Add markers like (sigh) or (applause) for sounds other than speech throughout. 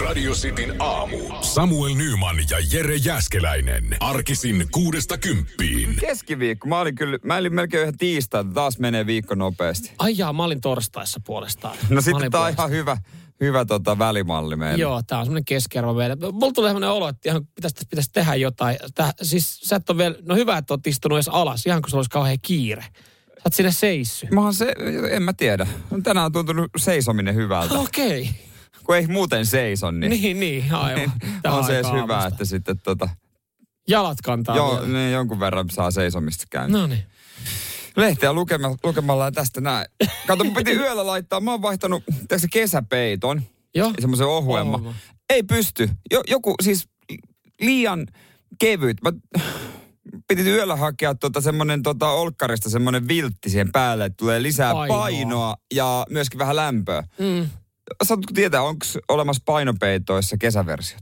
Radio Cityn aamu. Samuel Nyman ja Jere Jäskeläinen. Arkisin kuudesta kymppiin. Keskiviikko. Mä olin kyllä, mä olin melkein ihan tiistai, taas menee viikko nopeasti. Ai jaa, mä olin torstaissa puolestaan. No Mä sitten tää on ihan hyvä, hyvä tota välimalli meille. Joo, tää on semmoinen keskiarvo meillä. Mulla tulee semmoinen olo, että ihan pitäisi, pitäisi tehdä jotain. Tää, siis sä et ole vielä, no hyvä, että oot istunut edes alas, ihan kun sulla olisi kauhean kiire. Sä oot siinä seissy. Mä oon se, en mä tiedä. Tänään on tuntunut seisominen hyvältä. Okei. Kun ei muuten seiso, niin, Niin, niin, aivan. (laughs) Tähän on se edes hyvä, aamusta. että sitten tota, Jalat kantaa joo, vielä. niin jonkun verran saa seisomista käyntiin. No niin. Lehteä lukemalla, lukemalla tästä näin. Kato, mun piti yöllä laittaa, mä oon vaihtanut tässä kesäpeiton, Joo. semmoisen ohuemman. Ei pysty. Jo, joku siis liian kevyt. Mä, piti yöllä hakea tota semmonen tota olkkarista semmonen viltti siihen päälle, että tulee lisää Painoa. painoa, painoa ja myöskin vähän lämpöä. Mm. Saatko tietää, onko olemassa painopeitoissa kesäversiot?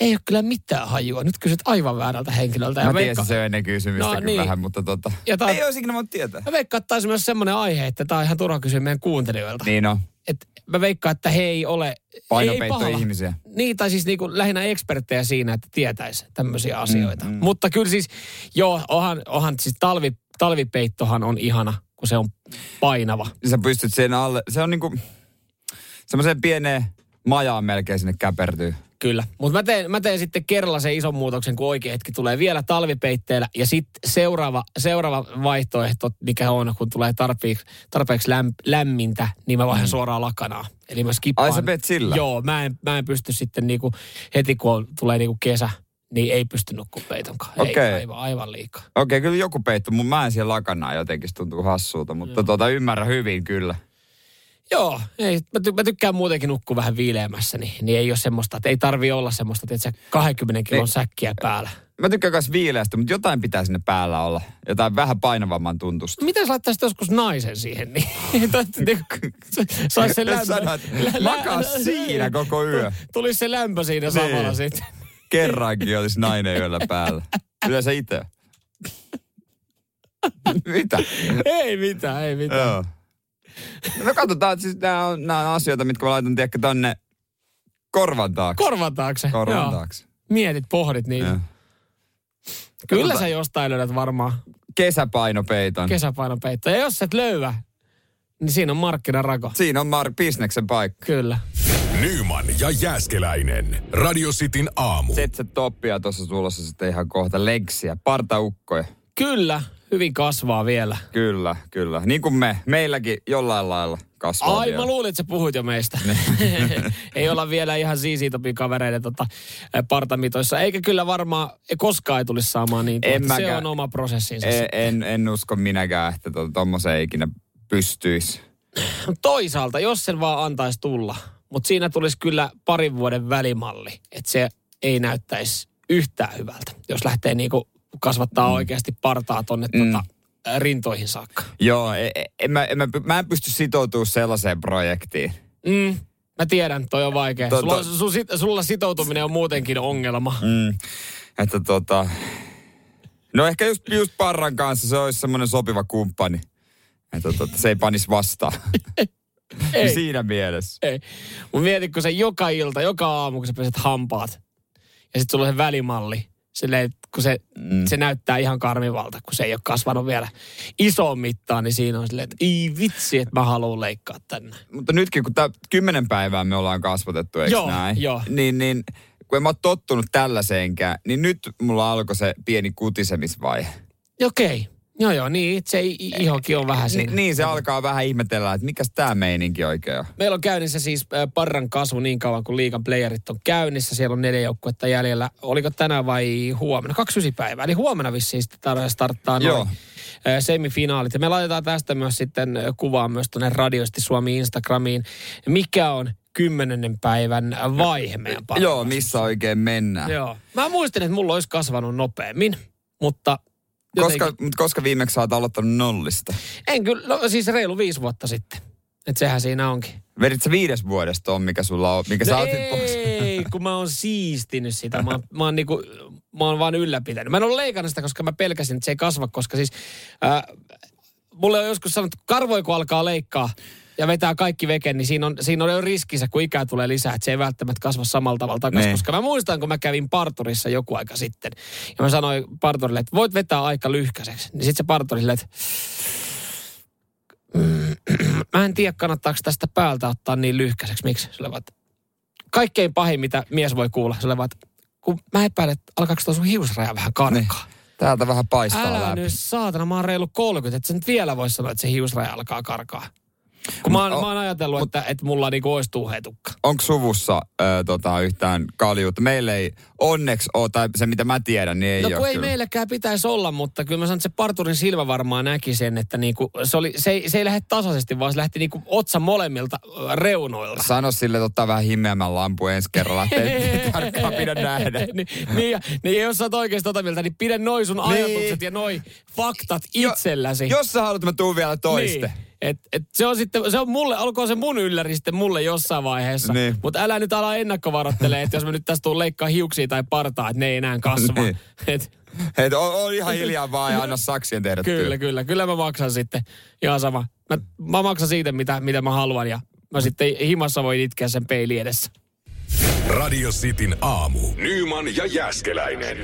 Ei ole kyllä mitään hajua. Nyt kysyt aivan väärältä henkilöltä. Mä veikka- tiesin se jo ennen kysymystä No no, niin. vähän, mutta tota, Ja tää- ei olisi ikinä voinut tietää. Mä veikkaan, että taisi myös semmoinen aihe, että tämä on ihan turha kysyä meidän kuuntelijoilta. Niin on, Et mä veikkaan, että he ei ole... ei pahalla. painopeitto-ihmisiä. Niin, tai siis niinku lähinnä eksperttejä siinä, että tietäisi tämmöisiä asioita. mm. Mutta kyllä siis, joo, onhan, onhan siis talvi, talvipeittohan on ihana, kun se on painava. Sä pystyt sen alle, se on niinku semmoiseen pieneen majaan melkein sinne käpertyy. Kyllä. Mutta mä teen, mä teen sitten kerralla sen ison muutoksen, kun oikea hetki tulee vielä talvipeitteellä. Ja sitten seuraava, seuraava vaihtoehto, mikä on, kun tulee tarpeeksi, tarpeeksi läm, lämmintä, niin mä vaihdan suoraan lakanaa. Eli mä skippaan. Mm. Ai sä sillä? Joo, mä en, mä en pysty sitten niinku, heti kun on, tulee niinku kesä, niin ei pysty nukkumaan peitonkaan. Ei, Okei. aivan, aivan liikaa. Okei, kyllä joku peitto, mutta mä en siellä lakanaa jotenkin, se tuntuu hassulta, mutta tota, ymmärrän hyvin kyllä. Joo, ei, mä, ty- mä tykkään muutenkin nukkua vähän viileämässä, niin, niin ei ole semmoista, että ei tarvi olla semmoista, että 20 kilon Niin. säkkiä päällä. Mä tykkään myös viileästä, mutta jotain pitää sinne päällä olla. Jotain vähän painavamman tuntusta. Mitä sä laittaisit joskus naisen siihen, niin (laughs) saisi se lämpö. Lä- makaa siinä koko yö. Tulisi se lämpö siinä Niin. samalla sitten. Kerrankin olisi nainen yöllä päällä. Yleensä itse. (laughs) Mitä? ei mitään, ei mitään. Joo. (laughs) No katsotaan, siis nämä on, nämä on asioita, mitkä mä laitan tiedäkö tonne korvan taakse. Korvan taakse. korvan Joo. taakse. Mietit, pohdit niitä. Joo. Kyllä Katsotaan. sä jostain löydät varmaan Kesäpainopeiton. kesäpainopeittoa. Ja jos et löyä, niin siinä on markkinarako. Siinä on Mark bisneksen paikka. Kyllä. Nyman ja Jäskeläinen. Radio Cityn aamu. Setse toppia tuossa tulossa sitten ihan kohta leksiä, partaukkoja. Kyllä, hyvin kasvaa vielä. Kyllä, kyllä. Niin kuin me. Meilläkin jollain lailla kasvaa Ai, vielä. mä luulin, että sä puhuit jo meistä. (laughs) ei olla vielä ihan siisiitopin kavereiden tota, partamitoissa. Eikä kyllä varmaan, ei koskaan ei tulisi saamaan niin. En se mäkään. on oma prosessinsa. En, en, en usko minäkään, että tuommoiseen ikinä pystyisi. Toisaalta, jos sen vaan antaisi tulla, mutta siinä tulisi kyllä parin vuoden välimalli, että se ei näyttäisi yhtään hyvältä, jos lähtee niinku kasvattaa mm. oikeasti partaa tonne mm. tota, rintoihin saakka. Joo, en, en, mä, en, mä, mä en pysty sitoutumaan sellaiseen projektiin. Mm. Mä tiedän, toi on vaikea. To- Sulla, to- su, sit- sulla sitoutuminen on muutenkin ongelma. Mm. Että tota... No ehkä just, just Parran kanssa se olisi semmoinen sopiva kumppani. Että tota, se ei panisi vastaan. (laughs) Ei. Siinä mielessä. Ei. Mun mieti, kun se joka ilta, joka aamu, kun sä peset hampaat. Ja sitten sulla on se välimalli. Silleen, kun se, mm. se näyttää ihan karmivalta, kun se ei ole kasvanut vielä isoon mittaan, niin siinä on silleen, että ei vitsi, että mä haluan leikkaa tänne. Mutta nytkin, kun tämä kymmenen päivää me ollaan kasvatettu, eikö Joo, näin? joo. Niin, niin kun en mä ole tottunut tällaiseenkään, niin nyt mulla alkoi se pieni kutisemisvaihe. Okei. Joo, joo, niin. Se i- ihokin on vähän siinä. Ni, niin se alkaa vähän ihmetellä, että mikäs tämä meininki oikein on. Meillä on käynnissä siis Parran kasvu niin kauan kuin liigan playerit on käynnissä. Siellä on neljä joukkuetta jäljellä. Oliko tänään vai huomenna? Kaksi ysi päivää. Eli huomenna vissiin sitten tar- starttaa noin Joo. semifinaalit. Ja me laitetaan tästä myös sitten kuvaa myös tuonne Radiosti Suomi Instagramiin. Mikä on kymmenennen päivän vaihe meidän Parran Joo, missä oikein mennään. Joo. Mä muistin, että mulla olisi kasvanut nopeammin, mutta Koska, koska viimeksi sä oot aloittanut nollista? En kyllä, no siis reilu viisi vuotta sitten. Että sehän siinä onkin. Vedit sä viides vuodesta on, mikä sulla on, mikä sä No otit pois? ei, kun mä oon siistinyt sitä. Mä, mä, oon niinku, mä oon vaan ylläpitänyt. Mä en ole leikannut sitä, koska mä pelkäsin, että se ei kasva, koska siis... Äh, mulle on joskus sanottu, karvoi kun alkaa leikkaa, ja vetää kaikki veken, niin siinä on, siinä on jo riskissä, kun ikää tulee lisää, että se ei välttämättä kasva samalla tavalla takaisin. Ne. Koska mä muistan, kun mä kävin parturissa joku aika sitten, ja mä sanoin parturille, että voit vetää aika lyhkäiseksi. Niin sitten se parturi silleen, että "Mm, (clears throat) mä en tiedä, kannattaako tästä päältä ottaa niin lyhkäiseksi. Miksi? Sille vaan, kaikkein pahin, mitä mies voi kuulla, sille vaan, kun mä epäilen, että alkaako tuo sun hiusraja vähän karkaa. Täältä vähän paistaa Älä läpi. nyt saatana, mä oon reilu 30, että sä nyt vielä vois sanoa, että se hiusraja alkaa karkaa. Kun mä oon, Mut o- mä oon ajatellut, että, että mulla niinku olisi tuuhetukka. Onko suvussa ö, tota, yhtään kaljuutta? Meillä ei onneksi ole, tai se mitä mä tiedän, niin ei No ole kun ei kyllä. meilläkään pitäisi olla, mutta kyllä mä sanon, että se parturin silmä varmaan näki sen, että niinku, se, oli, se, ei, se ei lähde tasaisesti, vaan se lähti niinku otsa molemmilta reunoilta. Sano sille, että ottaa vähän himmeämmän lampu ensi kerralla, että ei ei tarkkaan pidä (laughs) nähdä. niin, niin, ja, niin, jos sä oot oikeasti tota mieltä, niin pidä noi sun Niin. ajatukset ja noi faktat Jo- itselläsi. Jos sä haluat, mä tuun vielä toiste. Niin. Et, et se on sitten, se on mulle, olkoon se mun ylläri sitten mulle jossain vaiheessa. Niin. Mutta älä nyt ala ennakkovaroittelee, että jos mä nyt tästä tuun leikkaa hiuksia tai partaa, että ne ei enää kasva. Niin. Et, Et on, on ihan hiljaa vaan ja anna saksien tehdä kyllä, työ. kyllä. Kyllä mä maksan sitten ihan sama. Mä, mä maksan siitä, mitä, mitä mä haluan ja mä sitten himassa voin itkeä sen peili edessä. Radio Cityn aamu. Nyman ja Jäskeläinen.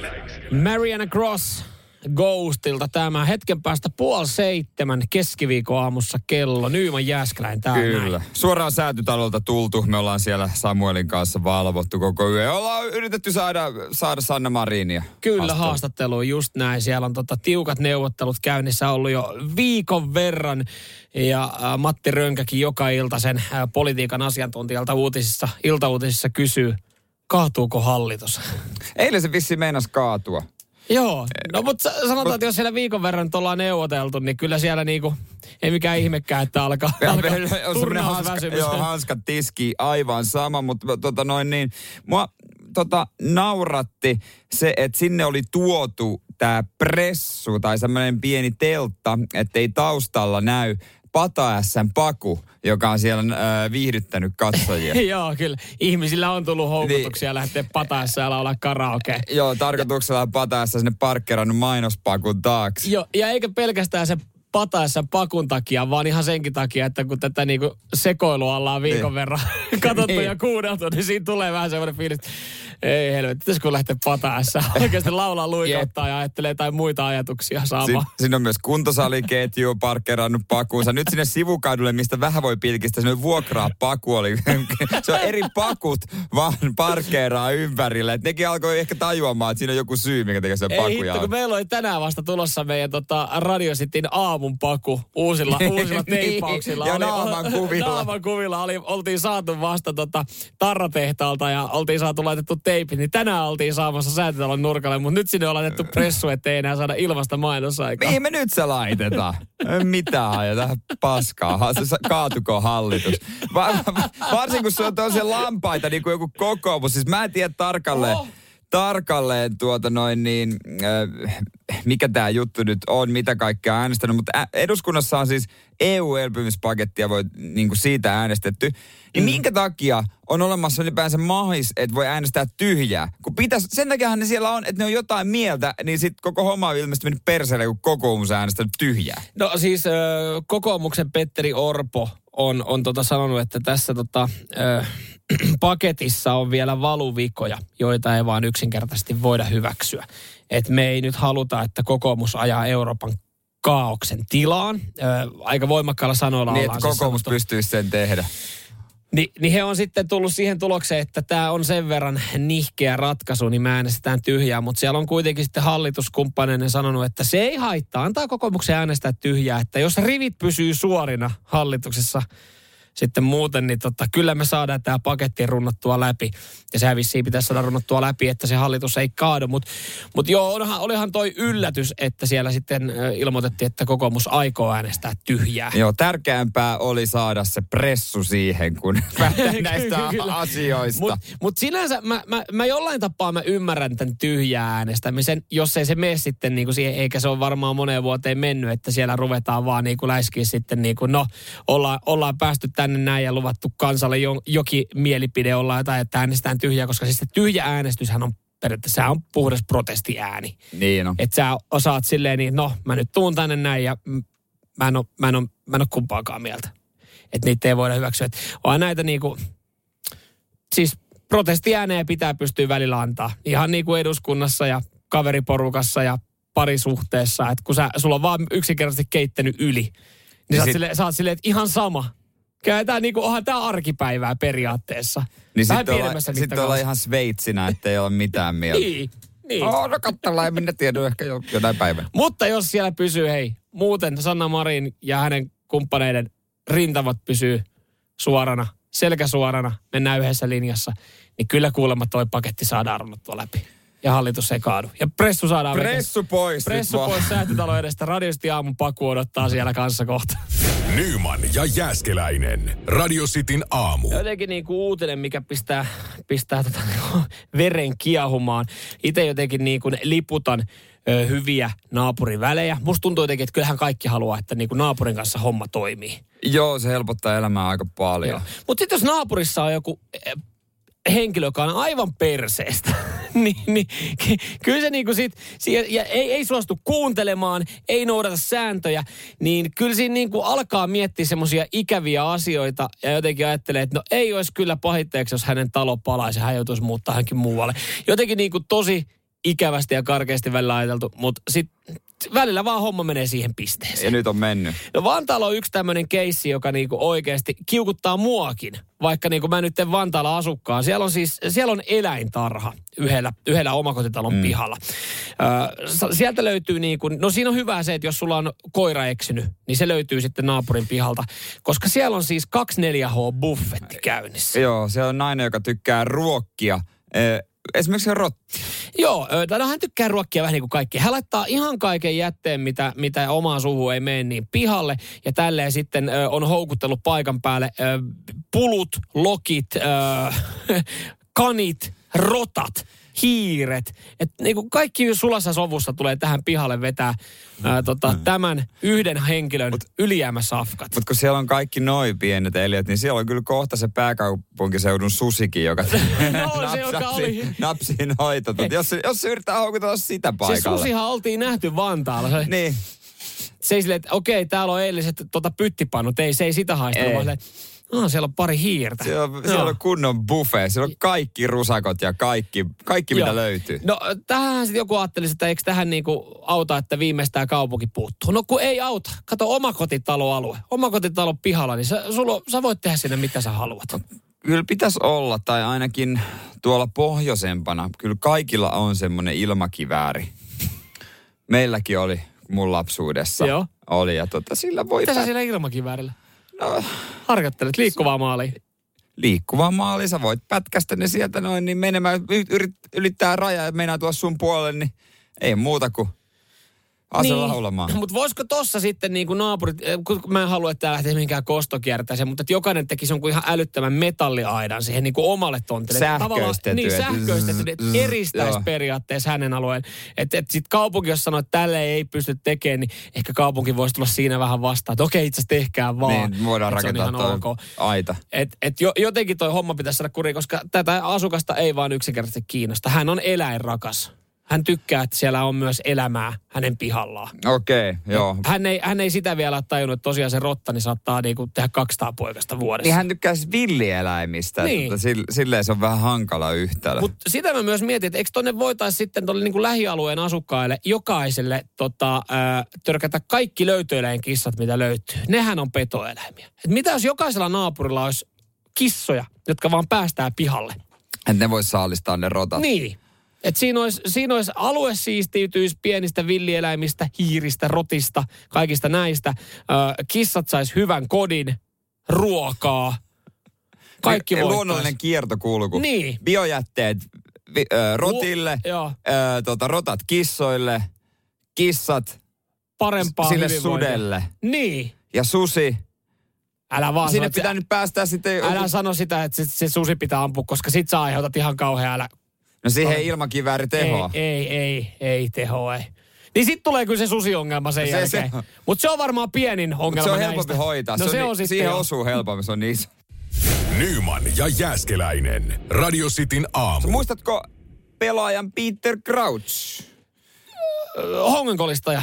Mariana Cross Ghostilta tämä hetken päästä puoli seitsemän keskiviikon aamussa kello. Nyyman Jääskeläin täällä Kyllä. näin. Suoraan säätytalolta tultu. Me ollaan siellä Samuelin kanssa valvottu koko yö. Ollaan yritetty saada, saada Sanna Marinia. Kyllä haastattelu just näin. Siellä on tota, tiukat neuvottelut käynnissä ollut jo viikon verran. Ja äh, Matti Rönkäkin joka ilta sen äh, politiikan asiantuntijalta uutisissa, iltauutisissa kysyy, kaatuuko hallitus? Eilen se vissi meinas kaatua. Joo, no mutta sanotaan, että jos siellä viikon verran nyt ollaan neuvoteltu, niin kyllä siellä niinku, ei mikään ihmekään, että alkaa, alkaa hanska, joo, hanskat tiski aivan sama, mutta tota noin niin, mua tota, nauratti se, että sinne oli tuotu tämä pressu tai semmoinen pieni teltta, ettei taustalla näy Pataässän Paku, joka on siellä äh, viihdyttänyt katsojia. (laughs) Joo, kyllä. Ihmisillä on tullut houkutuksia niin. lähteä pataessa ja laulaa karaoke. (laughs) Joo, tarkoituksella Pataässä sinne parkkerannut mainospakun taakse. Joo, ja eikä pelkästään se pataessa pakun takia, vaan ihan senkin takia, että kun tätä niinku sekoilua ollaan viikon Niin. verran (laughs) katsottu Niin. ja kuunneltu, niin siinä tulee vähän semmoinen fiilis, ei helvetti, pitäisikö lähteä pataessa. (laughs) Oikeasti laulaa luikottaa ja ajattelee jotain muita ajatuksia Sin, sama. siinä on myös kuntosaliketju parkkerannut pakuunsa. Nyt sinne sivukadulle, mistä vähän voi pilkistä, sinne vuokraa paku oli. (laughs) Se on eri pakut vaan parkkeeraa ympärillä. Et nekin alkoi ehkä tajuamaan, että siinä on joku syy, mikä tekee sen Ei pakuja. hitto, kun meillä oli tänään vasta tulossa meidän tota, Radio Cityn aamun paku uusilla, (laughs) uusilla Niin, teipauksilla. ja Oli- naaman kuvilla. Naaman kuvilla oli, oltiin saatu vasta tota, tarratehtaalta ja oltiin saatu laitettu teipit, niin tänään oltiin saamassa säätötalon nurkalle, mutta nyt sinne on laitettu pressu, ettei enää saada ilmasta mainosaikaa. Mihin me nyt se laitetaan? Ei Mitään ajeta paskaa. Se- Kaatuko hallitus? Va- va- varsinkin kun se on tosiaan lampaita, niin kuin joku kokoomus. Siis mä en tiedä tarkalleen, Oh. tarkalleen tuota noin niin, äh, mikä tämä juttu nyt on, mitä kaikkea äänestänyt. Mutta ä- eduskunnassa on siis EU-elpymispakettia voi niin kuin siitä äänestetty. Niin Mm. minkä takia on olemassa ylipäänsä mahis, että voi äänestää tyhjää? Kun pitäisi, sen takiahan ne siellä on, että ne on jotain mieltä, niin sitten koko homma on ilmeisesti mennyt perseelle, kun kokoomus on äänestänyt tyhjää. No siis ö, kokoomuksen Petteri Orpo on, on tota sanonut, että tässä tota, ö, (clears throat) paketissa on vielä valuvikoja, joita ei vaan yksinkertaisesti voida hyväksyä. Et me ei nyt haluta, että kokoomus ajaa Euroopan kaauksen tilaan. Ö, aika voimakkaalla sanoilla Niin, ollaan että siis kokoomus sanottu. pystyisi sen tehdä. Ni, niin he on sitten tullut siihen tulokseen, että tämä on sen verran nihkeä ratkaisu, niin me äänestetään tyhjää. Mutta siellä on kuitenkin sitten hallituskumppaneinen sanonut, että se ei haittaa, antaa kokoomuksen äänestää tyhjää. Että jos rivit pysyy suorina hallituksessa sitten muuten, niin tota, kyllä me saadaan tämä paketti runnottua läpi. Ja sehän vissiin pitäisi saada runnottua läpi, että se hallitus ei kaadu. Mutta mut joo, onhan, olihan toi yllätys, että siellä sitten ilmoitettiin, että kokoomus aikoo äänestää tyhjää. Joo, tärkeämpää oli saada se pressu siihen, kun (laughs) näistä asioista. Mutta mut sinänsä mä, mä, mä jollain tapaa mä ymmärrän tämän tyhjää äänestämisen, jos ei se mene sitten niin kuin siihen, eikä se ole varmaan moneen vuoteen mennyt, että siellä ruvetaan vaan niin kuin läiskiä sitten niin kuin, no ollaan, ollaan päästy tänne näin ja luvattu kansalle jo, jokin mielipide olla jotain, että äänestetään tyhjää, koska siis se tyhjä äänestyshän on periaatteessa on puhdas protestiääni. Niin on. Että sä osaat silleen niin, no mä nyt tuun tänne näin ja mä en ole, mä en ole, mä en ole kumpaakaan mieltä. että niitä ei voida hyväksyä. Et vaan näitä niinku, siis protestiääneen pitää pystyä välillä antaa. Ihan niin kuin eduskunnassa ja kaveriporukassa ja parisuhteessa. Että kun sä, sulla on vaan yksinkertaisesti keittänyt yli, niin, niin sä, silleen, oot silleen, että ihan sama. Tää niinku, onhan tämä arkipäivää periaatteessa. Niin sitten olla, sit olla ihan sveitsinä, ettei ole mitään mieltä. niin, niin. Oh, no katsellaan, en minä tiedä ehkä jo, jonain päivänä. Mutta jos siellä pysyy, hei, muuten Sanna Marin ja hänen kumppaneiden rintavat pysyy suorana, selkä suorana, mennään yhdessä linjassa, niin kyllä kuulemma toi paketti saadaan runnottua läpi. Ja hallitus ei kaadu. Ja pressu saadaan Pressu veke. pois. Pressu pois säätötalon edestä. Radiosti aamun paku odottaa siellä kanssa kohta. (laughs) Nyman ja Jääskeläinen. Radio Cityn aamu. Jotenkin niin kuin uutinen, mikä pistää, pistää tota, veren kiehumaan. Itse jotenkin niin kuin liputan ö, hyviä naapurivälejä. Musta tuntuu jotenkin, että kyllähän kaikki haluaa, että niin kuin naapurin kanssa homma toimii. Joo, se helpottaa elämää aika paljon. Mutta sitten jos naapurissa on joku henkilö, joka on aivan perseestä, (laughs) niin, niin kyllä se niinku sit, ja ei, ei suostu kuuntelemaan, ei noudata sääntöjä, niin kyllä siinä niinku alkaa miettiä semmoisia ikäviä asioita ja jotenkin ajattelee, että no ei olisi kyllä pahitteeksi, jos hänen talo palaisi ja hän joutuisi muuttaa hänkin muualle. Jotenkin niinku tosi ikävästi ja karkeasti välillä ajateltu, mutta sitten välillä vaan homma menee siihen pisteeseen. Ja nyt on mennyt. No Vantaalla on yksi tämmöinen keissi, joka niinku oikeasti kiukuttaa muakin. Vaikka niinku mä nyt en Vantaalla asukkaan. Siellä on siis, siellä on eläintarha yhdellä, yhdellä omakotitalon mm. pihalla. Ö, sieltä löytyy niinku, no siinä on hyvä se, että jos sulla on koira eksynyt, niin se löytyy sitten naapurin pihalta. Koska siellä on siis 24H buffetti käynnissä. Joo, se on nainen, joka tykkää ruokkia esimerkiksi rotti. Joo, no hän tykkää ruokkia vähän niin kuin kaikki. Hän laittaa ihan kaiken jätteen, mitä, mitä omaa suhu ei mene, niin pihalle. Ja tälleen sitten ö, on houkutellut paikan päälle ö, pulut, lokit, ö, (laughs) kanit, rotat hiiret. Että niinku kaikki sulassa sovussa tulee tähän pihalle vetää ää, tota, mm. tämän yhden henkilön mut, ylijäämäsafkat. Mutta kun siellä on kaikki noin pienet eliöt, niin siellä on kyllä kohta se pääkaupunkiseudun susikin, joka (laughs) no, se, joka (laughs) oli... napsiin hoitetut. Jos, jos se yrittää houkutella sitä paikalla. Se susihan oltiin nähty Vantaalla. Se, niin. Se ei silleen, että okei, täällä on eiliset tota, pyttipannut. Ei, se ei sitä haistanut, vaan Ah, siellä on pari hiirtä. Siellä on, siellä on kunnon buffet. Siellä on kaikki rusakot ja kaikki, kaikki mitä löytyy. No tähän sitten joku ajattelisi, että eikö tähän niinku auta, että viimeistään kaupunki puuttuu. No kun ei auta. Kato omakotitaloalue. Omakotitalon pihalla, niin sä, sulla, sä voit tehdä sinne mitä sä haluat. No, kyllä pitäisi olla, tai ainakin tuolla pohjoisempana. Kyllä kaikilla on semmoinen ilmakivääri. Meilläkin oli mun lapsuudessa. Joo. Oli ja tota, sillä voi... Mitä sä siellä ilmakiväärillä? Harjoittelet liikkuvaa maalia. Liikkuvaa maali, sä voit pätkästä ne sieltä noin, niin menemään, yrit, ylittää raja ja meinaa tuossa sun puolelle, niin ei muuta kuin ase niin, laulamaan. Mutta voisiko tossa sitten niin kuin naapurit, eh, kun mä en halua, että tämä lähtee mihinkään kostokiertäiseen, mutta että jokainen tekisi jonkun ihan älyttömän metalliaidan siihen niin kuin omalle tontille. Sähköistetty. Niin, sähköistetty, että eristäisi periaatteessa hänen alueen. Että et sitten kaupunki, jos sanoo, että tälle ei pysty tekemään, niin ehkä kaupunki voisi tulla siinä vähän vastaan, että okei, itse asiassa tehkää vaan. Niin, voidaan rakentaa toi ok. aita. Et, et jo, jotenkin toi homma pitäisi saada kuriin, koska tätä asukasta ei vaan yksinkertaisesti kiinnosta. Hän on eläinrakas hän tykkää, että siellä on myös elämää hänen pihallaan. Okei, okay, joo. Hän ei, hän ei sitä vielä tajunnut, että tosiaan se rotta niin saattaa niinku tehdä 200 poikasta vuodessa. Niin hän tykkää siis villieläimistä. Niin. Että silleen se on vähän hankala yhtälö. Mutta sitä mä myös mietin, että eikö tonne voitaisiin sitten tuolle niinku lähialueen asukkaille jokaiselle tota, äh, törkätä kaikki löytöeläinkissat, mitä löytyy. Nehän on petoeläimiä. Et mitä jos jokaisella naapurilla olisi kissoja, jotka vaan päästää pihalle? Että ne vois saalistaa ne rotat. Niin. Et siinä, olisi, siinä olisi alue siistiytyisi pienistä villieläimistä, hiiristä, rotista, kaikista näistä. Ö, kissat sais hyvän kodin, ruokaa. Kaikki voittaisi. Luonnollinen kiertokulku. Niin. Biojätteet vi, ö, rotille, Lu, ö, tota, rotat kissoille, kissat parempaa sille sudelle. Niin. Ja susi. Älä vaan Sinne pitää se, nyt päästä sitten... Älä sano sitä, että se, se susi pitää ampua, koska sit sä aiheutat ihan kauhean älä No siihen ei ilmakivääri tehoa. Ei, ei, ei, ei teho, ei. Niin sitten tulee kyllä se susiongelma sen se, jälkeen. Mutta se on varmaan pienin ongelma Mut se on helpompi näistä. hoitaa. No se, se on, on siihen jo. osuu helpommin, se on niin Nyman ja Jääskeläinen. Radio Cityn aamu. Muistatko pelaajan Peter Crouch? Hongenkolistaja.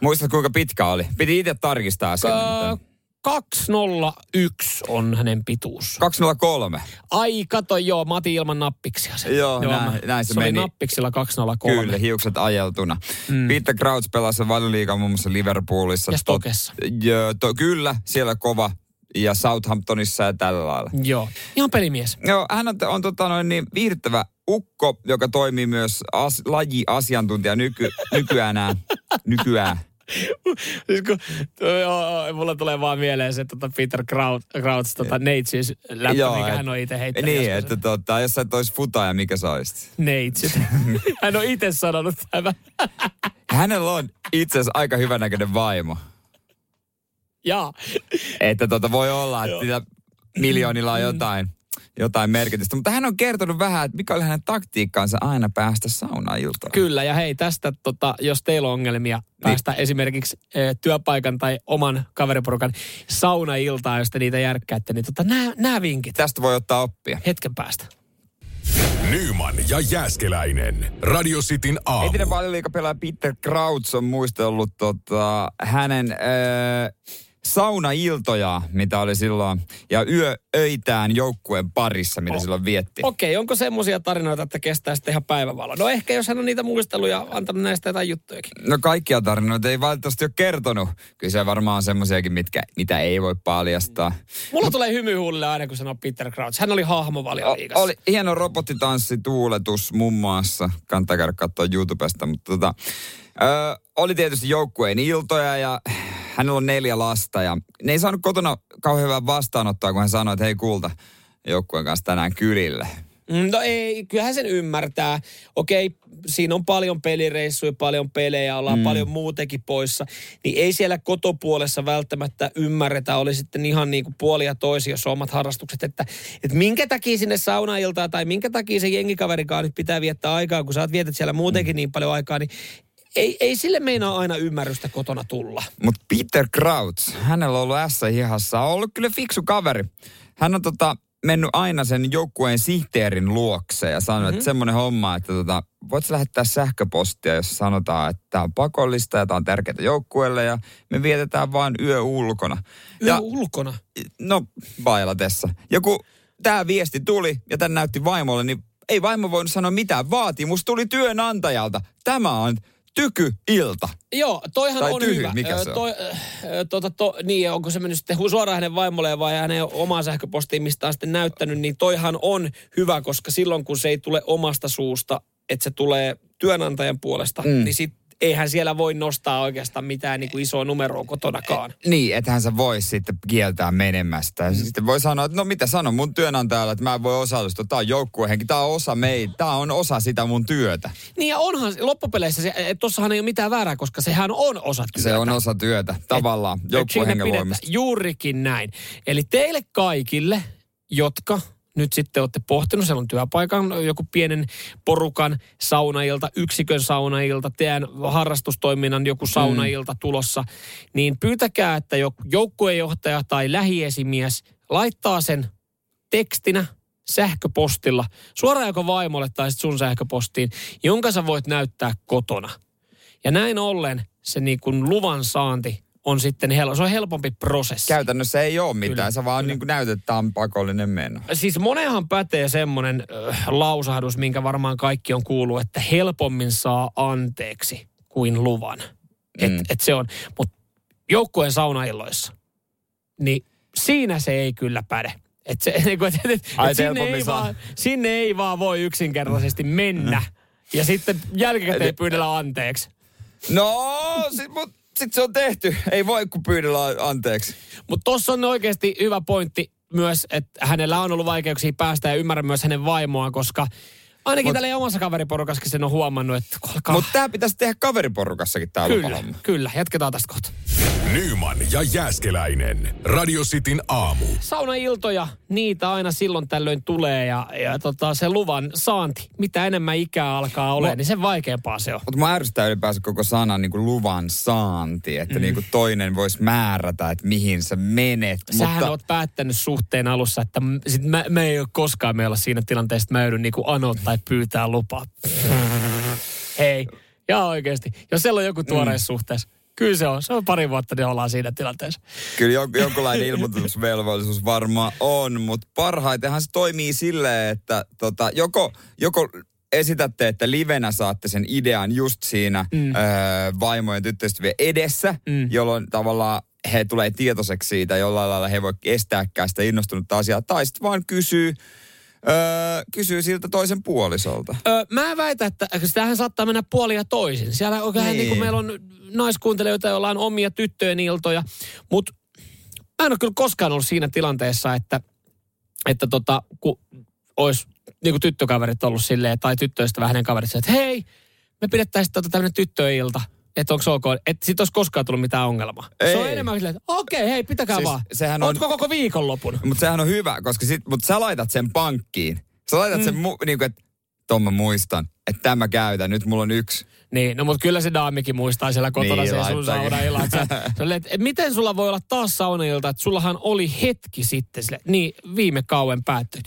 Muistatko kuinka pitkä oli? Piti itse tarkistaa sen. Ka- 201 on hänen pituus. 203. Ai, kato joo, Mati ilman nappiksia. Se. Joo, näin- näin se se oli meni. nappiksilla 203. Kyllä, hiukset ajeltuna. Mm. Peter Crouch pelasi valioliigaa muun muassa Liverpoolissa. Ja Stokessa. Tot- Joo, to, kyllä, siellä kova. Ja Southamptonissa ja tällä lailla. Joo, ihan pelimies. Joo, hän on, on tota noin niin viihdyttävä ukko, joka toimii myös as, laji-asiantuntija nyky, nykyään. (laughs) nykyään. Siis kun, joo, mulla tulee vaan mieleen se tota Peter Kraut, Krauts tota Neitsyys läppä, Joo, mikä et- hän on itse heittänyt. Niin, joskus. että tota, jos sä et olisi futa mikä sä olisit? Neitsyt. (laughs) hän on itse sanonut tämän. (laughs) Hänellä on itse asiassa aika hyvänäköinen vaimo. Jaa. Että tota voi olla, että miljoonilla on jotain, jotain merkitystä. Mutta hän on kertonut vähän, että mikä oli hänen taktiikkaansa aina päästä saunailtaan. Kyllä, ja hei tästä, tota, jos teillä on ongelmia päästä esimerkiksi e, työpaikan tai oman kaveriporukan saunailtaan, jos te niitä järkkäätte, niin tota, nämä, nämä vinkit Tästä voi ottaa oppia. hetken päästä. Nyman ja Jääskeläinen. Radio Cityn aamu. Entinen valioliikapelaaja Peter Krauts on muistellut tota, hänen öö, saunailtoja, mitä oli silloin, ja yööitään joukkueen parissa, mitä Oh. silloin vietti. Okei, onko semmoisia tarinoita, että kestää sitten ihan päivävalo? No ehkä jos hän on niitä muistellut ja antanut näistä jotain juttujakin. No kaikkia tarinoita ei valitettavasti ole kertonut. Kyllä se varmaan on semmoisiakin, mitkä, mitä ei voi paljastaa. Mulla tulee hymy huulille aina, kun sanoo Peter Crouch. Hän oli hahmo O- valioliigassa. oli hieno robottitanssi, tuuletus muun muassa. Kannattaa käydä katsoa YouTubesta. Mutta tota, ö, oli tietysti joukkueen iltoja ja hänellä on neljä lasta. Ja ne ei saanut kotona kauhean hyvää vastaanottoa, kun hän sanoi, että hei kulta, joukkueen kanssa tänään kylille. Mm, No ei, kyllähän sen ymmärtää. Okei, siinä on paljon pelireissuja, paljon pelejä, ollaan mm. paljon muutenkin poissa. Niin ei siellä kotopuolessa välttämättä ymmärretä, oli sitten ihan niin kuin puoli ja toisi, jos on omat harrastukset, että, että minkä takia sinne saunailtaan tai minkä takia se jengikaverikaan nyt pitää viettää aikaa, kun sä oot vietät siellä muutenkin niin paljon aikaa, niin ei, ei sille meinaa aina ymmärrystä kotona tulla. Mutta Peter Krauts, hänellä on ollut ässä hihassa, on ollut kyllä fiksu kaveri. Hän on tota, mennyt aina sen joukkueen sihteerin luokse ja sanonut, mm-hmm. että semmoinen homma, että tota, voit lähettää sähköpostia, jos sanotaan, että tämä on pakollista ja tämä on tärkeää joukkueelle ja me vietetään vain yö ulkona. Yö Ja ulkona. no, bailatessa. Ja kun tämä viesti tuli ja tän näytti vaimolle, niin ei vaimo voinut sanoa mitään. Vaatimus tuli työnantajalta. Tämä on tyky-ilta. Joo, toihan Tai on tyhy, hyvä. mikä se on? Toi, tota, to, niin, onko se mennyt sitten suoraan hänen vaimolleen vai hänen omaan sähköpostiin, mistä on sitten näyttänyt, niin toihan on hyvä, koska silloin kun se ei tule omasta suusta, että se tulee työnantajan puolesta, mm. niin sit eihän siellä voi nostaa oikeastaan mitään niin kuin isoa numeroa kotonakaan. Niin, ethän sä voi sitten kieltää menemästä. Ja sitten voi sanoa, että no mitä sanon mun työnantajalle, että mä en voi osallistua. Tää on joukkuehenki, tää on osa meitä, tää on osa sitä mun työtä. Niin ja onhan loppupeleissä, se, et tossahan ei ole mitään väärää, koska sehän on osa työtä. Se on osa työtä, tavallaan, joukkuehengen voimista. Juurikin näin. Eli teille kaikille, jotka nyt sitten olette pohtinut, siellä on työpaikan joku pienen porukan saunailta, yksikön saunailta, teidän harrastustoiminnan joku saunailta tulossa, niin pyytäkää, että jo- joukkuejohtaja tai lähiesimies laittaa sen tekstinä sähköpostilla, suoraan joko vaimolle tai sun sähköpostiin, jonka sä voit näyttää kotona. Ja näin ollen se niin kuin luvan saanti on sitten hel- se on helpompi prosessi. Käytännössä ei ole mitään, Kyllä, sä vaan kyllä. niin näytät, että on pakollinen meno. Siis moneenhan pätee semmoinen äh, lausahdus, minkä varmaan kaikki on kuullut, että helpommin saa anteeksi kuin luvan. Et, Mm. et se on. Mutta joukkueen saunailloissa, niin siinä se ei kyllä päde. Et se, (laughs) niinku, et, et, et, Ai, et sinne, ei saa. vaan, sinne ei vaan voi yksinkertaisesti mennä. Ja sitten jälkikäteen pyydellä anteeksi. No, sit, mut, sit se on tehty. Ei voi kun pyydellä anteeksi. Mutta tuossa on oikeasti hyvä pointti myös, että hänellä on ollut vaikeuksia päästä ja ymmärrän myös hänen vaimoa, koska ainakin tällä omassa kaveriporukassa sen on huomannut, että alkaa... Mutta tää pitäisi tehdä kaveriporukassakin tää kyllä, kyllä, jatketaan tästä kohta. Nyman ja Jääskeläinen. Radio Cityn aamu. Saunailtoja, niitä aina silloin tällöin tulee ja, ja tota, se luvan saanti, mitä enemmän ikää alkaa Mu- niin sen vaikeampaa se on. Mutta mä ärsyttää ylipäänsä koko sanan niin kuin luvan saanti, että mm. niin kuin toinen voisi määrätä, että mihin sä menet. Sähän mutta, oot päättänyt suhteen alussa, että sit mä, mä ei ole koskaan me olla siinä tilanteessa, että mä joudun niinku anoa tai pyytää lupaa. (laughs) Hei, ja oikeasti. Jos siellä on joku tuoreessa mm. suhteessa, Kyllä se on. Se on pari vuotta, niin ollaan siinä tilanteessa. Kyllä jon, jonkunlainen ilmoitusvelvollisuus varmaan on, mutta parhaitenhan se toimii silleen, että tota, joko, joko esitätte, että livenä saatte sen idean just siinä mm. öö, vaimojen tyttöystävien edessä, mm. jolloin tavallaan he tulee tietoiseksi siitä, jollain lailla he voi estääkään sitä innostunutta asiaa, tai sitten vaan kysyy, öö, kysyy siltä toisen puolisolta. Öö, mä en väitä, että tähän saattaa mennä puolia toisin. Siellä on niin. niin kuin meillä on naiskuuntelijoita, joilla on omia tyttöjen iltoja, mutta mä en ole kyllä koskaan ollut siinä tilanteessa, että, että tota, kun olisi niin kuin tyttökaverit ollut silleen, tai tyttöistä hänen kaverit että hei, me pidettäisiin tota tämmöinen tyttöilta että onko ok, että sit olisi koskaan tullut mitään ongelmaa. Ei. Se on enemmän silleen, että okei, okay, hei, pitäkää siis vaan. Sehän on, Ootko koko viikonlopun? Mutta sehän on hyvä, koska sit, mutta sä laitat sen pankkiin. Sä laitat mm. sen, mu, niin kuin, että Tom mä muistan, että tämä käytän, nyt mulla on yksi. Niin, no mutta kyllä se daamikin muistaa siellä kotona niin, se sun saunailla. (laughs) Että miten sulla voi olla taas saunailta, että sullahan oli hetki sitten sille, niin viime kauen päättyi.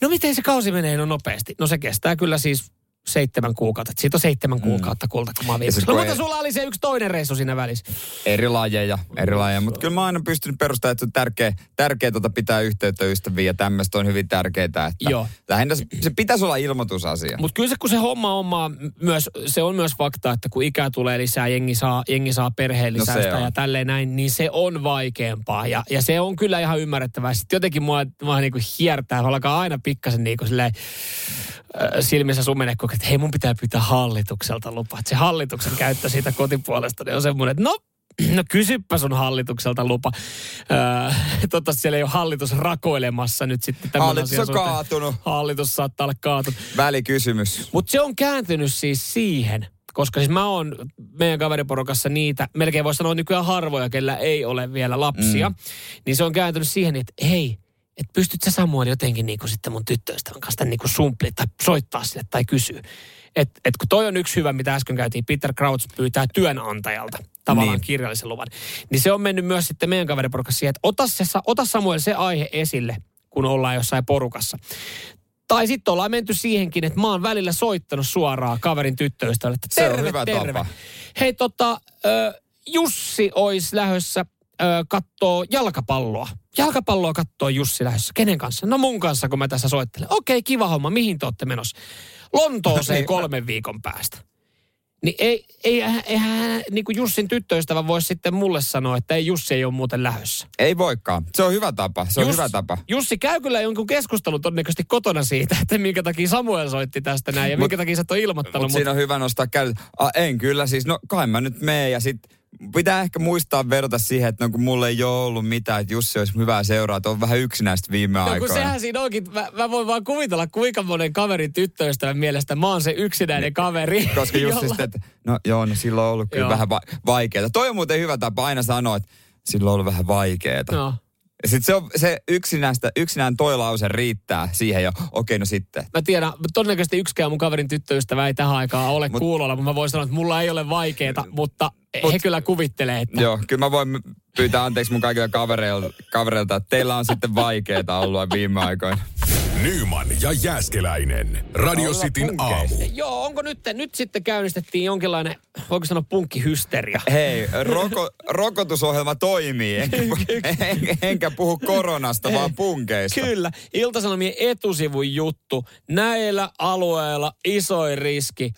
No miten se kausi menee no nopeasti? No se kestää kyllä siis seitsemän kuukautta. Siitä on seitsemän mm. kuukautta kulta, kun mä oon viimeksi. No, mutta sulla oli se yksi toinen reissu siinä välissä. Eri lajeja, eri lajeja. Mutta kyllä mä oon aina pystynyt perustamaan, että on tärkeä, tärkeä tuota pitää yhteyttä ystäviä ja tämmöistä on hyvin tärkeää. Että Joo. Lähinnä se, se pitäisi olla ilmoitusasia. Mutta kyllä se, kun se homma on myös, se on myös fakta, että kun ikää tulee lisää, jengi saa, jengi saa perheen lisää no ja tälleen näin, niin se on vaikeampaa. Ja, ja se on kyllä ihan ymmärrettävää. Sitten jotenkin mua, mua niin kuin hiertää, alkaa aina pikkasen niin kuin silleen, silmissä sumenee, että hei mun pitää pyytää hallitukselta lupa. Että se hallituksen käyttö siitä kotipuolesta niin on semmoinen, että no No kysyppä sun hallitukselta lupa. Öö, toivottavasti siellä ei ole hallitus rakoilemassa nyt sitten tämän Hallitus on suhteen. kaatunut. Hallitus saattaa olla kaatunut. Välikysymys. Mutta se on kääntynyt siis siihen, koska siis mä oon meidän kaveriporukassa niitä, melkein voisi sanoa nykyään harvoja, kellä ei ole vielä lapsia. Mm. Niin se on kääntynyt siihen, että hei, että pystyt sä Samuel jotenkin niin kuin sitten mun tyttöystävän kanssa niin kuin sumpli tai soittaa sille tai kysyä. Että et kun toi on yksi hyvä, mitä äsken käytiin, Peter Krauts pyytää työnantajalta tavallaan niin. kirjallisen luvan. Niin se on mennyt myös sitten meidän kaveriporukassa siihen, että ota, se, ota Samuel se aihe esille, kun ollaan jossain porukassa. Tai sitten ollaan menty siihenkin, että mä oon välillä soittanut suoraan kaverin tyttöystävälle, että terve, se on hyvä terve. Tapa. Hei tota, Jussi olisi lähdössä ö, kattoo jalkapalloa. Jalkapalloa kattoo Jussi lähdössä. Kenen kanssa? No mun kanssa, kun mä tässä soittelen. Okei, kiva homma. Mihin te olette menossa? Lontooseen (laughs) niin. kolmen viikon päästä. Niin ei, ei, eihän niin kuin Jussin tyttöystävä voi sitten mulle sanoa, että ei Jussi ei ole muuten lähdössä. Ei voikaan. Se on hyvä tapa. Se on hyvä tapa. Jussi käy kyllä jonkun keskustelun todennäköisesti kotona siitä, että minkä takia Samuel soitti tästä näin ja mut, minkä takia sä et ole ilmoittanut. Mut, mut siinä on hyvä nostaa käy. en kyllä siis. No kai mä nyt mene ja sitten pitää ehkä muistaa verrata siihen, että no, kun mulla ei ole ollut mitään, että Jussi olisi hyvää seuraa, että on vähän yksinäistä viime no, aikoina. kun sehän siinä onkin, mä, mä voin vaan kuvitella, kuinka monen kaverin tyttöystävän mielestä mä oon se yksinäinen niin, kaveri. (laughs) Koska Jussi jolla... sitten, että no joo, no silloin on ollut kyllä joo. vähän va- vaikeaa. Toi on muuten hyvä tapa aina sanoa, että silloin on ollut vähän vaikeaa. No. Ja sitten se, on, se yksinäistä, yksinään toi lause riittää siihen jo. Okei, no sitten. Mä tiedän, todennäköisesti yksikään mun kaverin tyttöystävä ei tähän aikaan ole Mut, kuulolla, mutta mä voin sanoa, että mulla ei ole vaikeeta, mutta Mut, he kyllä kuvittelee, että... Joo, kyllä mä voin pyytää anteeksi mun kaikille kavereilta, kavereilta että teillä on sitten vaikeeta ollut viime aikoina. Nyman ja Jääskeläinen. Radio Cityn aamu. Joo, onko nyt, nyt sitten käynnistettiin jonkinlainen, voiko sanoa punkkihysteria? Hei, roko, rokotusohjelma toimii, (laughs) enkä, enkä, enkä puhu koronasta, vaan punkeista. Kyllä, Iltasanomien etusivun juttu. Näillä alueilla isoin riski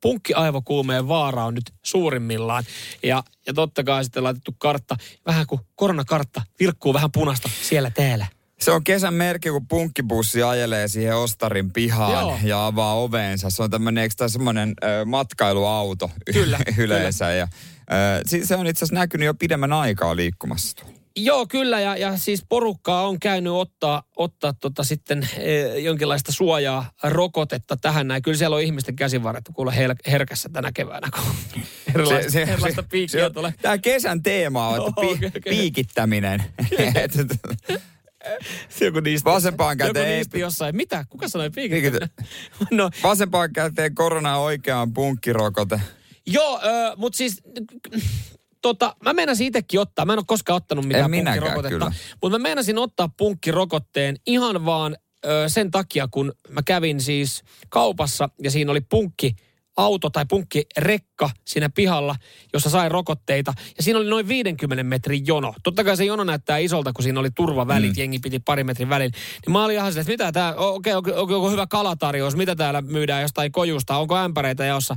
punkkiaivokuumeen vaara on nyt suurimmillaan. Ja, ja totta kai sitten laitettu kartta, vähän kuin koronakartta, virkkuu vähän punasta siellä täällä. Se on kesän merkki, kun punkkibussi ajelee siihen Ostarin pihaan Joo. ja avaa oveensa. Se on tämmöinen, eikö tämä semmoinen matkailuauto kyllä, (laughs) yleensä. Kyllä. Ja, ö, se on itse asiassa näkynyt jo pidemmän aikaa liikkumassa Joo, kyllä. Ja, ja siis porukkaa on käynyt ottaa, ottaa tota sitten e, jonkinlaista suojaa, rokotetta tähän näin. Kyllä siellä on ihmisten käsivarret kuule her, herkässä tänä keväänä, kun (laughs) erilaista, se, se, erilaista piikkiä se, tulee. Tämä kesän teema on, että pi, okay, piikittäminen. (laughs) Se joku niistä. Vasempaan käteen. Joku niistä jossain. Mitä? Kuka sanoi piikittäminen? (laughs) no. Vasempaan käteen korona oikeaan punkkirokote. Joo, äh, mutta siis tota, mä meinasin itsekin ottaa, mä en ole koskaan ottanut mitään en punkkirokotetta, mutta mä meinasin ottaa punkkirokotteen ihan vaan ö, sen takia, kun mä kävin siis kaupassa ja siinä oli punkki auto tai punkkirekka siinä pihalla, jossa sai rokotteita. Ja siinä oli noin 50 metrin jono. Totta kai se jono näyttää isolta, kun siinä oli turvavälit, mm. jengi piti pari metrin välin. Niin mä olin ihan silleen, että mitä tää, okei, okay, okay, onko hyvä kalatarjous, mitä täällä myydään jostain kojusta, onko ämpäreitä jossa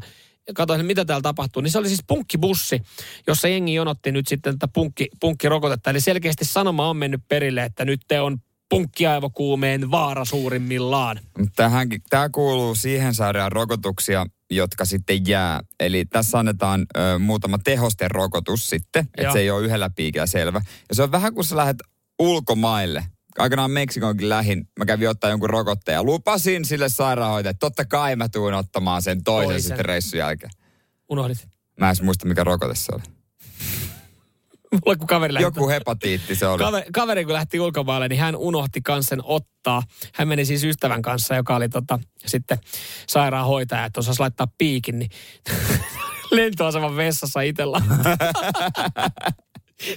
katsoin, mitä täällä tapahtuu. Niin se oli siis punkkibussi, jossa jengi jonotti nyt sitten tätä punkki, punkkirokotetta. Eli selkeästi sanoma on mennyt perille, että nyt te on punkkiaivokuumeen vaara suurimmillaan. Tähänkin, tämä kuuluu siihen sarjaan rokotuksia, jotka sitten jää. Eli tässä annetaan ö, muutama tehosten rokotus sitten, että se ei ole yhdellä piikillä selvä. Ja se on vähän kuin sä lähdet ulkomaille. Aikanaan Meksikonkin lähin, mä kävin ottaa jonkun rokotteen ja lupasin sille sairaanhoitajalle, että totta kai mä tuun ottamaan sen toisen, toisen. sitten reissun jälkeen. Unohdit. Mä en muista, mikä rokote se oli. Mulle kun kaveri lähti, Joku hepatiitti se oli. Kaveri, kaveri kun lähti ulkomaille, niin hän unohti kans sen ottaa. Hän meni siis ystävän kanssa, joka oli tota, sitten sairaanhoitaja, että osasi laittaa piikin, niin (laughs) lentoaseman vessassa itsellä. (laughs)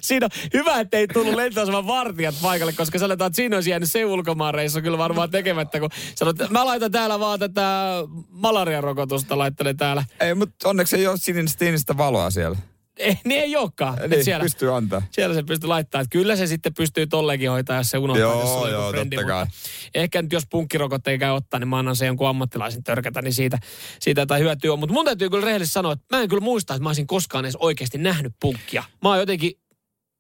Siinä on hyvä, että ei tullut lentoaseman vartijat paikalle, koska sanotaan, että siinä olisi jäänyt se ulkomaanreissu kyllä varmaan tekemättä, kun sanot, että mä laitan täällä vaan tätä malariarokotusta, laittelen täällä. Ei, mutta onneksi ei ole sinistä, sinistä valoa siellä. Ei, niin ei olekaan. Niin, siellä, pystyy antaa. Siellä se pystyy laittaa. Että kyllä se sitten pystyy tollekin hoitaa, jos se unohtaa, joo, jos on joo, frendi, totta kai. Ehkä nyt jos punkkirokotteen käy ottaa, niin mä annan se jonkun ammattilaisen törkätä, niin siitä, siitä jotain hyötyä on. Mutta mun täytyy kyllä rehellisesti sanoa, että mä en kyllä muista, että mä olisin koskaan edes oikeasti nähnyt punkkia. Mä oon jotenkin...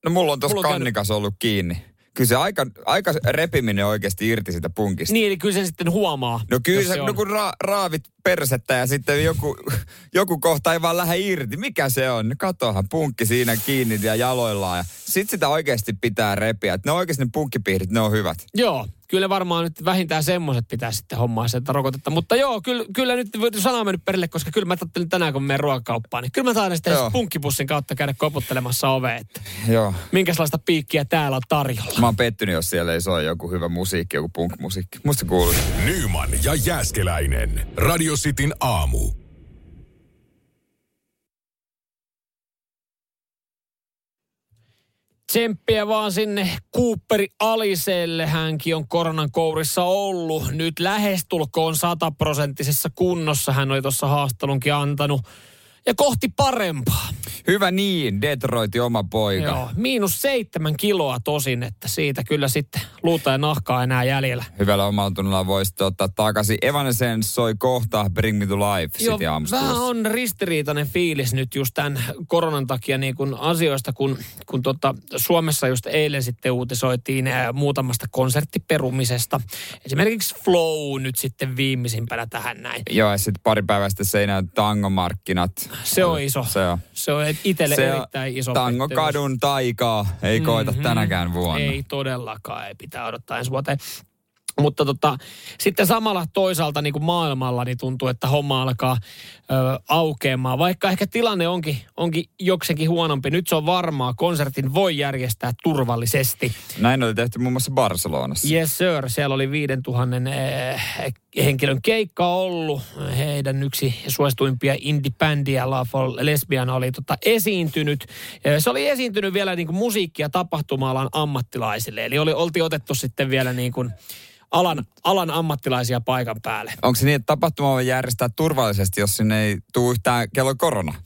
No mulla on tuossa kannikas käynyt... ollut kiinni kyllä se aika, aika repiminen oikeasti irti sitä punkista. Niin, eli kyllä se sitten huomaa. No kyllä se, se no kun ra, raavit persettä ja sitten joku, joku kohta ei vaan lähde irti. Mikä se on? Katohan punkki siinä kiinni ja jaloillaan. Ja sit sitä oikeasti pitää repiä. Että ne oikeasti ne punkkipiirit, ne on hyvät. Joo, kyllä varmaan nyt vähintään semmoiset pitää sitten hommaa sitä rokotetta. Mutta joo, kyllä, kyllä nyt sana mennyt perille, koska kyllä mä ajattelin tänään, kun menen ruokakauppaan, niin kyllä mä taidan sitten punkkipussin kautta käydä koputtelemassa oveen, että joo. minkälaista piikkiä täällä on tarjolla. Mä oon pettynyt, jos siellä ei soi joku hyvä musiikki, joku punk-musiikki. Musta kuuluu. Nyman ja Jääskeläinen. Radio Cityn aamu. Tsemppiä vaan sinne Cooperi Aliselle. Hänkin on koronan kourissa ollut. Nyt lähestulkoon sataprosenttisessa kunnossa. Hän oli tuossa haastelunkin antanut ja kohti parempaa. Hyvä niin, Detroitin oma poika. Joo, miinus seitsemän kiloa tosin, että siitä kyllä sitten luuta ja nahkaa enää jäljellä. Hyvällä omalla tunnolla voisi ottaa takaisin. Evanescence soi kohta Bring Me To Life Joo, vähän on ristiriitainen fiilis nyt just tämän koronan takia niin kuin asioista, kun, kun tota, Suomessa just eilen sitten uutisoitiin ää, muutamasta konserttiperumisesta. Esimerkiksi Flow nyt sitten viimeisimpänä tähän näin. Joo, ja sitten pari päivää sitten seinään tangomarkkinat se on iso. Se on. Se on itselle se erittäin iso Tango kadun taikaa ei mm-hmm. tänäkään vuonna. Ei todellakaan, ei pitää odottaa ensi vuoteen. Mutta tota, sitten samalla toisaalta niin kuin maailmalla niin tuntuu, että homma alkaa ö, aukeamaan. Vaikka ehkä tilanne onkin, onkin jokseenkin huonompi. Nyt se on varmaa. Konsertin voi järjestää turvallisesti. Näin oli tehty muun muassa Barcelonassa. Yes sir. Siellä oli 5000 eh, henkilön keikka ollut. Heidän yksi suosituimpia indie-bändiä La Lesbiana oli tota esiintynyt. Se oli esiintynyt vielä niin kuin musiikki- ja tapahtuma ammattilaisille. Eli oli, oltiin otettu sitten vielä niin kuin alan, alan ammattilaisia paikan päälle. Onko se niin, että tapahtuma voi järjestää turvallisesti, jos sinne ei tule yhtään kello korona? (laughs)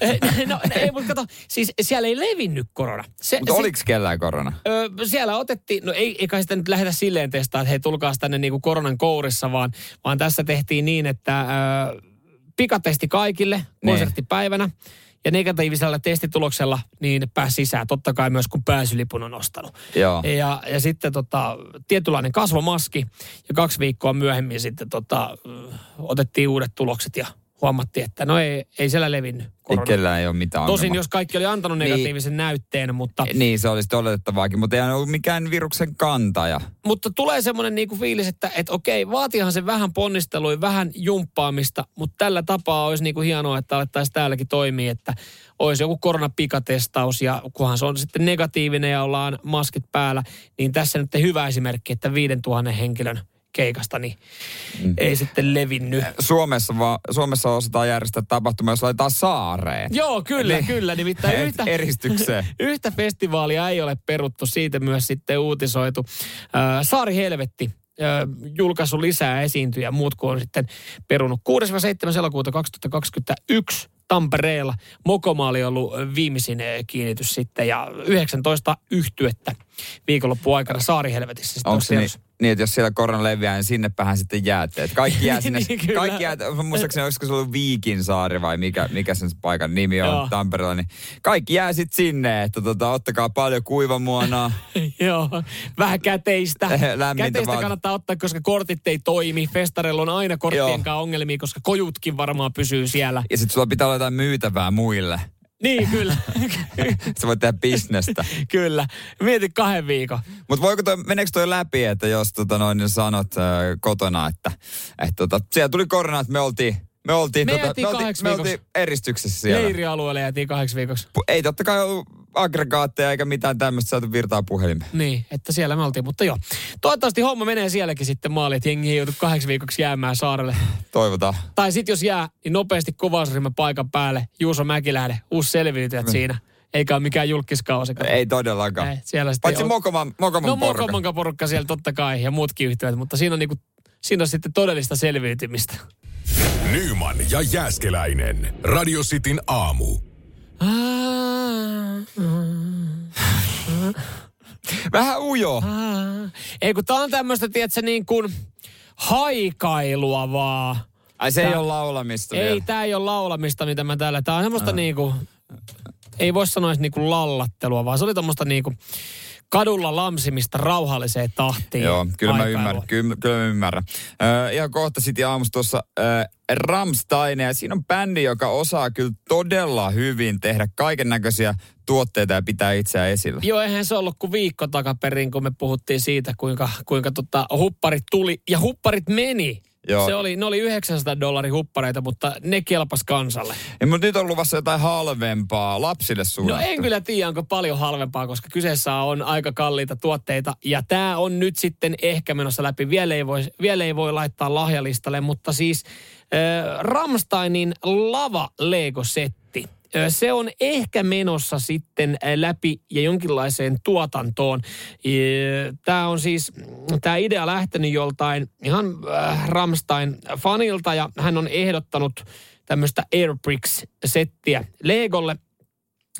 Eh, no ei, mutta kato, siis siellä ei levinnyt korona. Se, mutta oliko kellään korona? Ö, siellä otettiin, no ei, ei kai sitä nyt lähdetä silleen testaa, että hei tulkaa tänne niinku koronan kourissa, vaan, vaan tässä tehtiin niin, että ö, pikatesti kaikille niin. konserttipäivänä. Ja negatiivisella testituloksella niin pääsi sisään. Totta kai myös kun pääsylipun on ostanut. Joo. Ja, ja sitten tota, tietynlainen kasvomaski ja kaksi viikkoa myöhemmin sitten tota, otettiin uudet tulokset ja huomattiin, että no ei, ei siellä levinnyt korona. Ei kellään ei ole mitään Tosin ongelma. jos kaikki oli antanut niin. negatiivisen niin, näytteen, mutta... Niin, se olisi oletettavaakin, mutta ei ollut mikään viruksen kantaja. Mutta tulee semmoinen niinku fiilis, että et okei, vaatihan se vähän ponnistelui, vähän jumppaamista, mutta tällä tapaa olisi niinku hienoa, että alettaisiin täälläkin toimia, että olisi joku koronapikatestaus ja kunhan se on sitten negatiivinen ja ollaan maskit päällä, niin tässä nyt hyvä esimerkki, että 5000 henkilön keikasta, niin mm. ei sitten levinnyt. Suomessa, va, Suomessa osataan järjestää tapahtuma, jos laitetaan saareen. Joo, kyllä, Eli, kyllä. Nimittäin yhtä, eristykseen. (laughs) yhtä festivaalia ei ole peruttu, siitä myös sitten uutisoitu. Äh, Saari Helvetti julkaissut lisää esiintyjä, muut kuin on sitten perunut. 6-7. elokuuta 2021 Tampereella. Mokoma oli ollut viimeisin kiinnitys sitten ja 19 yhtyettä viikonloppuaikana Saarihelvetissä. Onko se niin, niin, että jos siellä korona leviää, niin sinnepähän sitten jäätte. Et kaikki jää (laughs) sinne, niin, kaikki jää, muistaakseni olisiko se ollut Viikinsaari vai mikä, mikä sen paikan nimi on Joo. Tampereella, niin kaikki jää sitten sinne, että tota, ottakaa paljon kuivamuonaa. (laughs) Joo, vähän käteistä. (laughs) käteistä vaan. kannattaa ottaa, koska kortit ei toimi. Festarella on aina korttien kanssa ongelmia, koska kojutkin varmaan pysyy siellä. Ja sitten sulla pitää olla jotain myytävää muille. Niin, kyllä. (laughs) Sä voit tehdä bisnestä. kyllä. Mieti kahden viikon. Mutta voiko toi, meneekö toi läpi, että jos tota noin, niin sanot äh, kotona, että, että tota, siellä tuli korona, että me oltiin me oltiin, me, tota, me, oltiin, me oltiin eristyksessä siellä. Leirialueelle jäätiin kahdeksi viikoksi. Ei totta kai ollut aggregaatteja eikä mitään tämmöistä saatu virtaa puhelimeen. Niin, että siellä me oltiin, mutta joo. Toivottavasti homma menee sielläkin sitten maali, että jengi ei joutu kahdeksi viikoksi jäämään saarelle. Toivotaan. Tai sitten jos jää, niin nopeasti kuvausryhmän paikan päälle. Juuso Mäkilähde, uusi selviytyjät mm. siinä. Eikä ole mikään julkiskausi. Ei todellakaan. Ei, siellä Paitsi on... Mokoman, Mokoman no, porukka. Mokoman porukka siellä totta kai ja muutkin yhtiöt, mutta siinä on, niinku, siinä on sitten todellista selviytymistä. Nyman ja Jääskeläinen. Radio Cityn aamu. Vähän ujo. Ei kun tää on tämmöistä, tiedätkö, niin kuin haikailua vaan. Ai se tää, ei ole laulamista Ei, vielä. tää ei ole laulamista, mitä mä täällä. Tää on semmoista niinku, ei voi sanoa edes niinku lallattelua, vaan se oli tommoista niinku, kadulla lamsimista rauhalliseen tahtiin. Joo, kyllä mä ymmärrän. Kyllä, kyllä mä ymmärrän. Äh, ihan kohta sitten aamussa tuossa äh, Ramstein, ja siinä on bändi, joka osaa kyllä todella hyvin tehdä kaiken näköisiä tuotteita ja pitää itseään esillä. Joo, eihän se ollut kuin viikko takaperin, kun me puhuttiin siitä, kuinka, kuinka tota, hupparit tuli ja hupparit meni. Joo. Se oli, ne oli 900 dollarin huppareita, mutta ne kelpas kansalle. Ja, mutta nyt on luvassa jotain halvempaa lapsille suunnattu. No en kyllä tiedä, onko paljon halvempaa, koska kyseessä on aika kalliita tuotteita. Ja tämä on nyt sitten ehkä menossa läpi. Vielä ei voi, vielä ei voi laittaa lahjalistalle, mutta siis äh, Ramsteinin lava Lego-setti se on ehkä menossa sitten läpi ja jonkinlaiseen tuotantoon. Tämä on siis, tämä idea lähtenyt joltain ihan Ramstein-fanilta ja hän on ehdottanut tämmöistä Airbricks-settiä Legolle.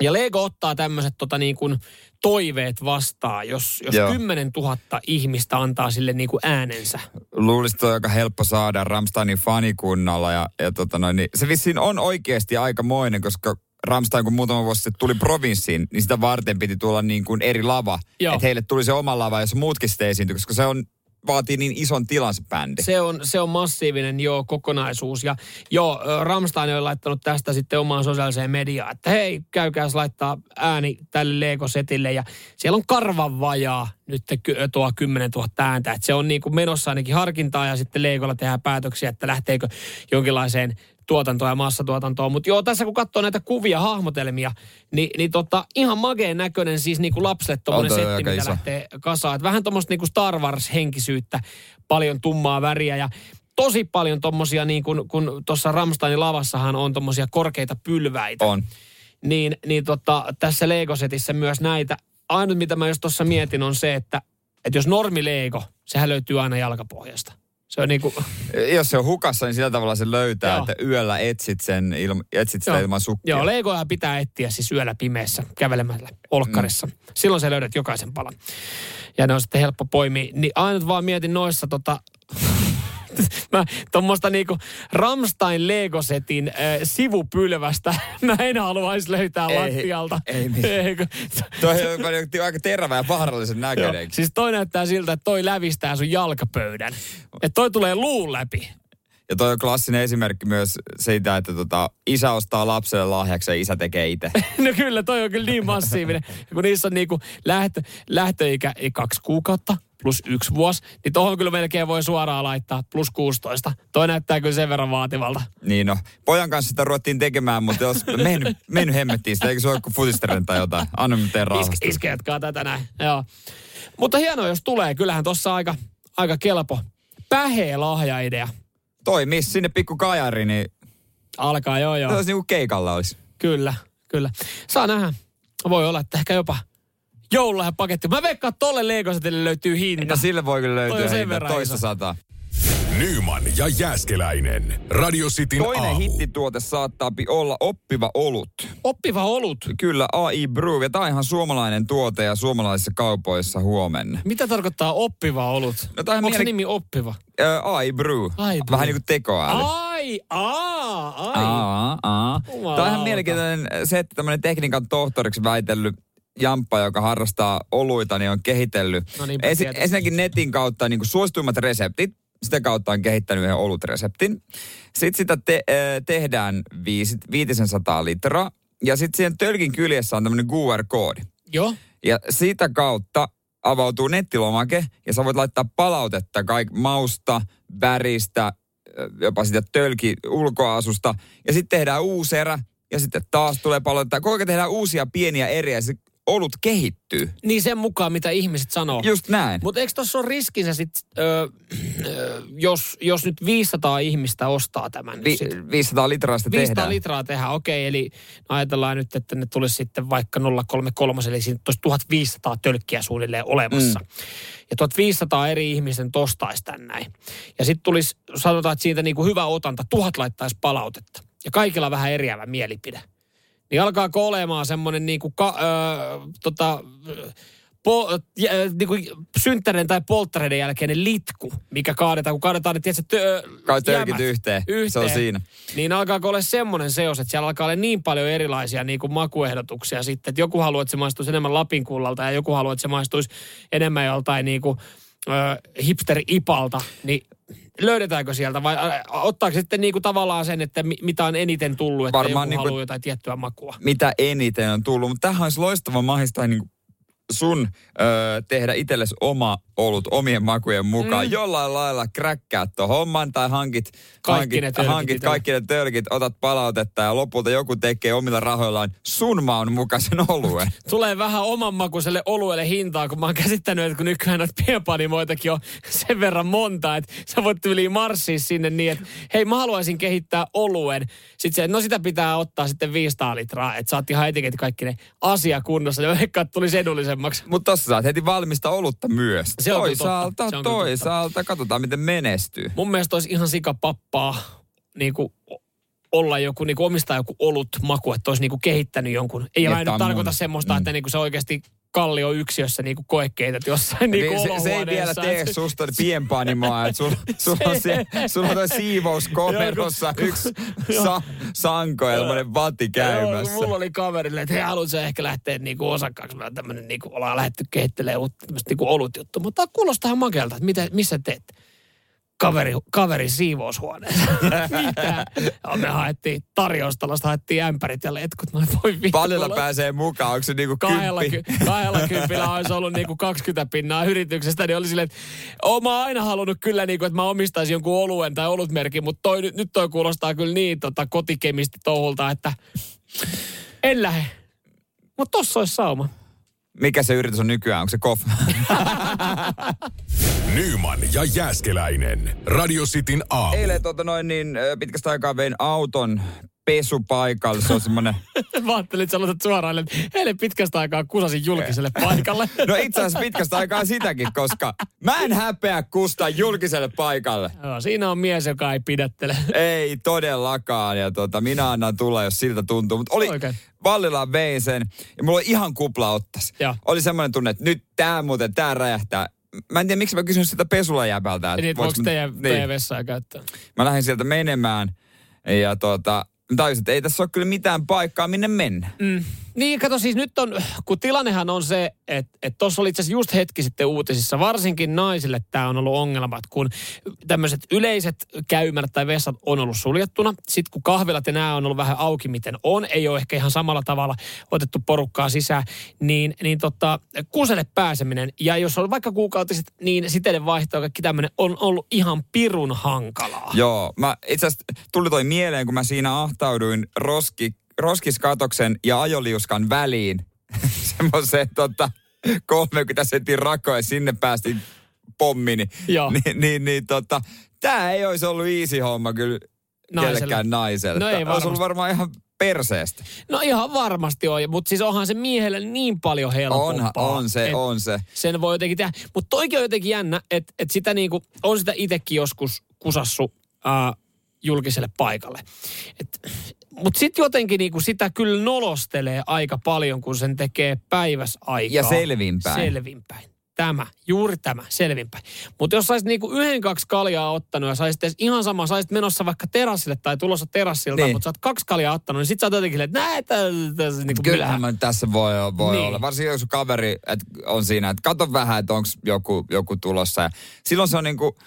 Ja Lego ottaa tämmöiset tota niin kuin toiveet vastaan, jos, jos 10 000 ihmistä antaa sille niin kuin äänensä. Luulisin, että on aika helppo saada Ramsteinin fanikunnalla ja, ja tota noin, niin se vissiin on oikeasti aikamoinen, koska Ramstein, kun muutama vuosi sitten tuli provinssiin, niin sitä varten piti tulla niin kuin eri lava. Että heille tuli se oma lava, jos muutkin sitten esiintyi, koska se on vaatii niin ison tilan se bändi. Se on, se on massiivinen jo kokonaisuus. Ja joo, Ramstein on laittanut tästä sitten omaan sosiaaliseen mediaan, että hei, käykääs laittaa ääni tälle Lego-setille. Ja siellä on karvan vajaa nyt tuo 10 000 ääntä. Että se on niin kuin menossa ainakin harkintaa ja sitten Legolla tehdään päätöksiä, että lähteekö jonkinlaiseen tuotantoa ja massatuotantoa. Mutta joo, tässä kun katsoo näitä kuvia, hahmotelmia, niin, niin tota, ihan mageen näköinen siis niin kuin lapselle tuommoinen setti, mitä iso. lähtee kasaan. Et vähän tuommoista niin kuin Star Wars-henkisyyttä, paljon tummaa väriä ja tosi paljon tommosia, niin kuin kun tuossa Ramsteinin lavassahan on tommosia korkeita pylväitä. On. Niin, niin tota, tässä Lego-setissä myös näitä. Ainut mitä mä jos tuossa mietin on se, että, että jos normi Lego, sehän löytyy aina jalkapohjasta. Se on niinku... Jos se on hukassa, niin sillä tavalla se löytää, Joo. että yöllä etsit, sen ilma, etsit sitä Joo. ilman sukkia. Joo, leikoja pitää etsiä siis yöllä pimeässä kävelemällä olkkarissa. Mm. Silloin se löydät jokaisen palan. Ja ne on sitten helppo poimia. Niin ainut vaan mietin noissa tota, (laughs) mä tuommoista niinku Ramstein Lego-setin äh, sivupylvästä (laughs) mä en haluaisi löytää ei, lattialta. Ei, ei Toi on aika terävä ja vaarallisen näköinen. Siis toi näyttää siltä, että toi lävistää sun jalkapöydän. Että toi tulee luun läpi. Ja toi on klassinen esimerkki myös siitä, että tota, isä ostaa lapselle lahjaksi ja isä tekee itse. (laughs) no kyllä, toi on kyllä niin massiivinen. kun niissä on niinku lähtö, lähtöikä kaksi kuukautta, plus yksi vuosi, niin tuohon kyllä melkein voi suoraan laittaa plus 16. Toi näyttää kyllä sen verran vaativalta. Niin no, pojan kanssa sitä ruvettiin tekemään, mutta jos (laughs) mennyt, mennyt hemmettiin sitä, eikö se ole kuin tai jotain? Anna me teen Is, iskejätkaa tätä näin, joo. Mutta hienoa, jos tulee. Kyllähän tuossa aika, aika kelpo. Päheä lahjaidea. Toi, missä sinne pikku kajari, niin... Alkaa, joo joo. Se olisi niinku keikalla olisi. Kyllä, kyllä. Saa nähdä. Voi olla, että ehkä jopa joululahjapaketti. Mä veikkaan, että tolle Lego-setille löytyy hinta. No sille voi kyllä Toi löytyä sen hinta, toista iso. sataa. Nyman ja Jääskeläinen. Radio Cityn Toinen aamu. hittituote saattaa olla oppiva olut. Oppiva olut. Kyllä, AI Brew. Ja tämä on ihan suomalainen tuote ja suomalaisissa kaupoissa huomenna. Mitä tarkoittaa oppiva olut? No Onko se miele- nimi oppiva? Ää, AI Brew. AI Brew. Vähän niin kuin tekoäly. Ai, aa, ai. Aa, aa. Tämä on ihan mielenkiintoinen se, että tämmöinen tekniikan tohtoriksi väitellyt Jamppa, joka harrastaa oluita, niin on kehitellyt No Ensi, tietysti. ensinnäkin netin kautta niin kuin suosituimmat reseptit. Sitä kautta on kehittänyt yhden olutreseptin. Sitten sitä te, äh, tehdään viisi, 500 litraa. Ja sitten siihen tölkin kyljessä on tämmöinen QR-koodi. Joo. Ja sitä kautta avautuu nettilomake ja sä voit laittaa palautetta kaik mausta, väristä, jopa sitä tölki ulkoasusta. Ja sitten tehdään uusi erä ja sitten taas tulee palautetta. Koko ajan tehdään uusia pieniä eriä ja se olut kehittyy. Niin sen mukaan, mitä ihmiset sanoo. Just näin. Mutta eikö tuossa ole riskinsä sit, ö, ö, jos, jos nyt 500 ihmistä ostaa tämän Vi, sit? 500 litraa sitä 500 tehdään. litraa tehdään, okei, eli ajatellaan nyt, että ne tulisi sitten vaikka 033, eli siinä olisi 1500 tölkkiä suunnilleen olemassa. Mm. Ja 1500 eri ihmisten tostaisi tän näin. Ja sitten tulisi, sanotaan, että siitä niinku hyvä otanta, tuhat laittaisi palautetta. Ja kaikilla vähän eriävä mielipide. Niin alkaako olemaan semmoinen niinku ka, ö, tota, po, jä, niinku synttäreiden tai polttareiden jälkeinen litku, mikä kaadetaan, kun kaadetaan ne, tiedätkö, tö, Kai jämät yhteen. yhteen. Se on siinä. Niin alkaako olla semmoinen seos, että siellä alkaa olla niin paljon erilaisia niin kuin makuehdotuksia sitten, että joku haluaa, että se maistuisi enemmän Lapin kullalta ja joku haluaa, että se maistuisi enemmän joltain niin kuin, ö, hipsteri-ipalta, niin löydetäänkö sieltä vai ottaako sitten niin kuin tavallaan sen, että mi, mitä on eniten tullut, että Varmaan joku niin kuin- haluaa jotain tiettyä makua? Mitä eniten on tullut. Mutta tämähän olisi loistava niin sun ö, tehdä itsellesi oma olut omien makujen mukaan. Mm. Jollain lailla kräkkää tuon homman tai hankit, Kaikki ne hankit, tölkit hankit kaikki ne tölkit, otat palautetta ja lopulta joku tekee omilla rahoillaan sun maun mukaisen oluen. (laughs) Tulee vähän oman makuiselle oluelle hintaa, kun mä oon käsittänyt, että kun nykyään noita pienpanimoitakin on sen verran monta, että sä voit yli marssia sinne niin, että hei mä haluaisin kehittää oluen. Sitten se, no sitä pitää ottaa sitten 500 litraa, että saat ihan etiketti kaikki ne asia kunnossa. Ja ehkä tulisi edullisemmaksi. Mutta tossa saat heti valmista olutta myös. Se on toisaalta, totta. toisaalta, katsotaan miten menestyy. Mun mielestä olisi ihan sikapappaa niin kuin olla joku, niin kuin omistaa joku olut maku, että olisi niin kuin kehittänyt jonkun. Ei mä en nyt on tarkoita semmoista, mm. että niin kuin se oikeasti kallio yksiössä niin kuin koekeität jossain niin kuin se, se ei vielä tee susta pienpanimoa, että sul, (laughs) sul on, se, sul on toi (laughs) siivouskomerossa (laughs) yksi sa, sanko ja vati käymässä. Joo, mulla oli kaverille, että hei, haluatko sä ehkä lähteä niinku osakkaaksi. Meillä on tämmönen, niinku, ollaan lähdetty kehittelemään uutta tämmöistä niinku olutjuttu. Mutta kuulostaa ihan makealta, että mitä, missä teet? Kaveri, kaveri siivoushuoneessa. (laughs) Mitä? Ja me haettiin tarjoustalosta, haettiin ämpärit ja letkut. Mä olin, voi vittu. Kuule- pääsee mukaan, onko se niinku Kahdella, kymppi? ky- kahdella kympillä olisi ollut niinku 20 pinnaa yrityksestä, niin oli silleen, että oon mä aina halunnut kyllä, niinku, että mä omistaisin jonkun oluen tai olutmerkin, mutta toi, nyt, nyt toi kuulostaa kyllä niin tota, kotikemisti touhulta, että en lähde. Mutta tossa olisi sauma. Mikä se yritys on nykyään? Onko se KOF? (laughs) Nyman ja Jääskeläinen. Radio Cityn aamu. Eilen tota noin niin pitkästä aikaa vein auton pesupaikalle. Se on semmonen... (laughs) Mä ajattelin, että sä aloitat suoraan, että eilen pitkästä aikaa kusasin julkiselle paikalle. (laughs) No itse asiassa pitkästä aikaa sitäkin, koska mä en häpeä kustaa julkiselle paikalle. Joo, siinä on mies, joka ei pidättele. (laughs) Ei todellakaan. Ja tota, minä annan tulla, jos siltä tuntuu. Mutta oli, Oikein. Vallilla vein sen ja mulla oli ihan kupla ottas. Oli semmoinen tunne, että nyt tää muuten, tää räjähtää. Mä en tiedä, miksi mä kysyn sitä pesulajäbältä. Niin, mä- teidän, niin. teidän vessaa käyttää? Mä lähdin sieltä menemään ja tota, että ei tässä ole kyllä mitään paikkaa, minne mennä. Mm. Niin, kato siis nyt on, kun tilannehan on se, että että tuossa oli itse asiassa just hetki sitten uutisissa, varsinkin naisille tämä on ollut ongelma, että kun tämmöiset yleiset käymärät tai vessat on ollut suljettuna, sitten kun kahvilat ja nämä on ollut vähän auki miten on, ei ole ehkä ihan samalla tavalla otettu porukkaa sisään, niin, niin tota, kuselle pääseminen, ja jos on vaikka kuukautiset, niin siteiden vaihto ja kaikki tämmöinen on ollut ihan pirun hankalaa. Joo, mä itse asiassa tuli toi mieleen, kun mä siinä ahtauduin roski, roskiskatoksen ja ajoliuskan väliin. (laughs) Semmoiseen tota, 30 sentin rakoon ja sinne päästiin pommini. Joo. Niin, niin, niin tota, tää ei olisi ollut easy homma kyllä Naiselle. kellekään naiselle. No ei Tää olisi ollut varmasti. varmaan ihan perseestä. No ihan varmasti on, mutta siis onhan se miehelle niin paljon helpompaa. Onhan, on se, et on se. Sen voi jotenkin tehdä. Mutta toikin on jotenkin jännä, että et sitä niinku, on sitä itsekin joskus kusassu ää, julkiselle paikalle. Mutta sitten jotenkin niinku sitä kyllä nolostelee aika paljon, kun sen tekee päiväsaikaa. Ja selvinpäin. Selvinpäin. Tämä, juuri tämä, selvinpäin. Mutta jos saisit niinku yhden, kaksi kaljaa ottanut ja saisit ihan sama, saisit menossa vaikka terassille tai tulossa terassilta, Niin. mutta sä oot kaksi kaljaa ottanut, niin sit sä oot jotenkin, että näitä, tässä niinku Kyllähän mä tässä voi, voi Niin. olla. Varsinkin jos kaveri et on siinä, että kato vähän, että onko joku, joku tulossa. Ja silloin se on niinku,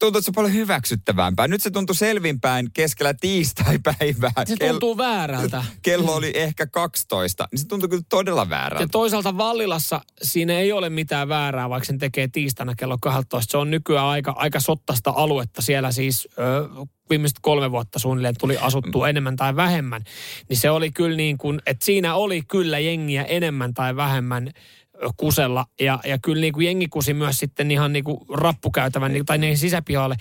tuntuu, että se on paljon hyväksyttävämpää. Nyt se tuntuu selvinpäin keskellä tiistai-päivää. Se Kel- tuntuu väärältä. Kello oli ehkä 12. Niin se tuntuu kyllä todella väärältä. Ja toisaalta Vallilassa siinä ei ole mitään väärää, vaikka sen tekee tiistaina kello 12. Se on nykyään aika, aika sottasta aluetta. Siellä siis ö, viimeiset kolme vuotta suunnilleen tuli asuttua enemmän tai vähemmän. Niin se oli kyllä niin kuin, että siinä oli kyllä jengiä enemmän tai vähemmän kusella. Ja, ja kyllä niin kuin jengi kusi myös sitten ihan niin kuin rappukäytävän niin, tai niin sisäpihalle.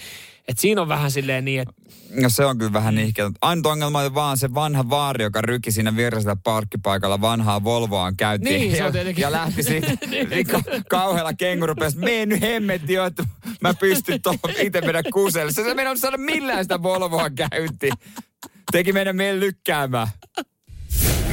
Että siinä on vähän silleen niin, että No se on kyllä vähän nihkeä. Ainut ongelma on vaan se vanha vaari, joka rykki siinä vieressä parkkipaikalla vanhaa Volvoaan käytiin. Niin, se ja, on tietenkin. ja lähti siitä (laughs) niin ka- kauhealla kengurupesta. Mene nyt hemmetti jo, että mä pystyn tuohon itse mennä kuselle. Se ei meinannut saada millään sitä Volvoa käyntiin. Teki meidän meidän lykkäämään.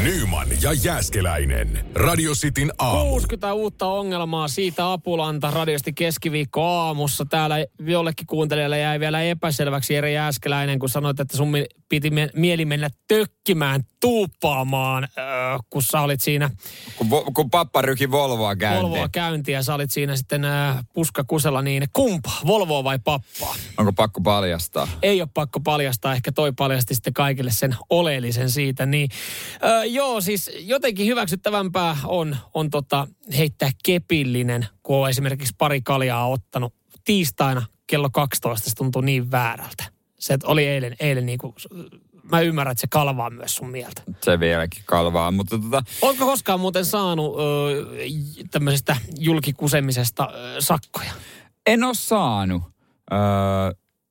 Nyman ja Jääskeläinen. Radio Cityn aamu. 60 uutta ongelmaa siitä Apulanta radiosti keskiviikko aamussa. Täällä jollekin kuuntelijalle jäi vielä epäselväksi Jere Jääskeläinen, kun sanoit, että sun piti me- mieli mennä tökkimään, tuuppaamaan, öö, kun sä olit siinä Kun, vo, kun pappa ryki Volvoa käyntiin. Volvoa käyntiä ja sä olit siinä sitten öö, puskakusella, niin kumpa, Volvoa vai pappaa? Onko pakko paljastaa? ei ole pakko paljastaa, ehkä toi paljasti sitten kaikille sen oleellisen siitä. Niin, öö, joo, siis jotenkin hyväksyttävämpää on, on tota, heittää kepillinen, kun on esimerkiksi pari kaljaa ottanut tiistaina kello 12, se tuntuu niin väärältä. Se että oli eilen, eilen niin kuin, mä ymmärrän, että se kalvaa myös sun mieltä. Se vieläkin kalvaa, mutta tota, Oletko koskaan muuten saanut öö, tämmöisestä julkikusemisesta öö, sakkoja? en ole saanut. Öö,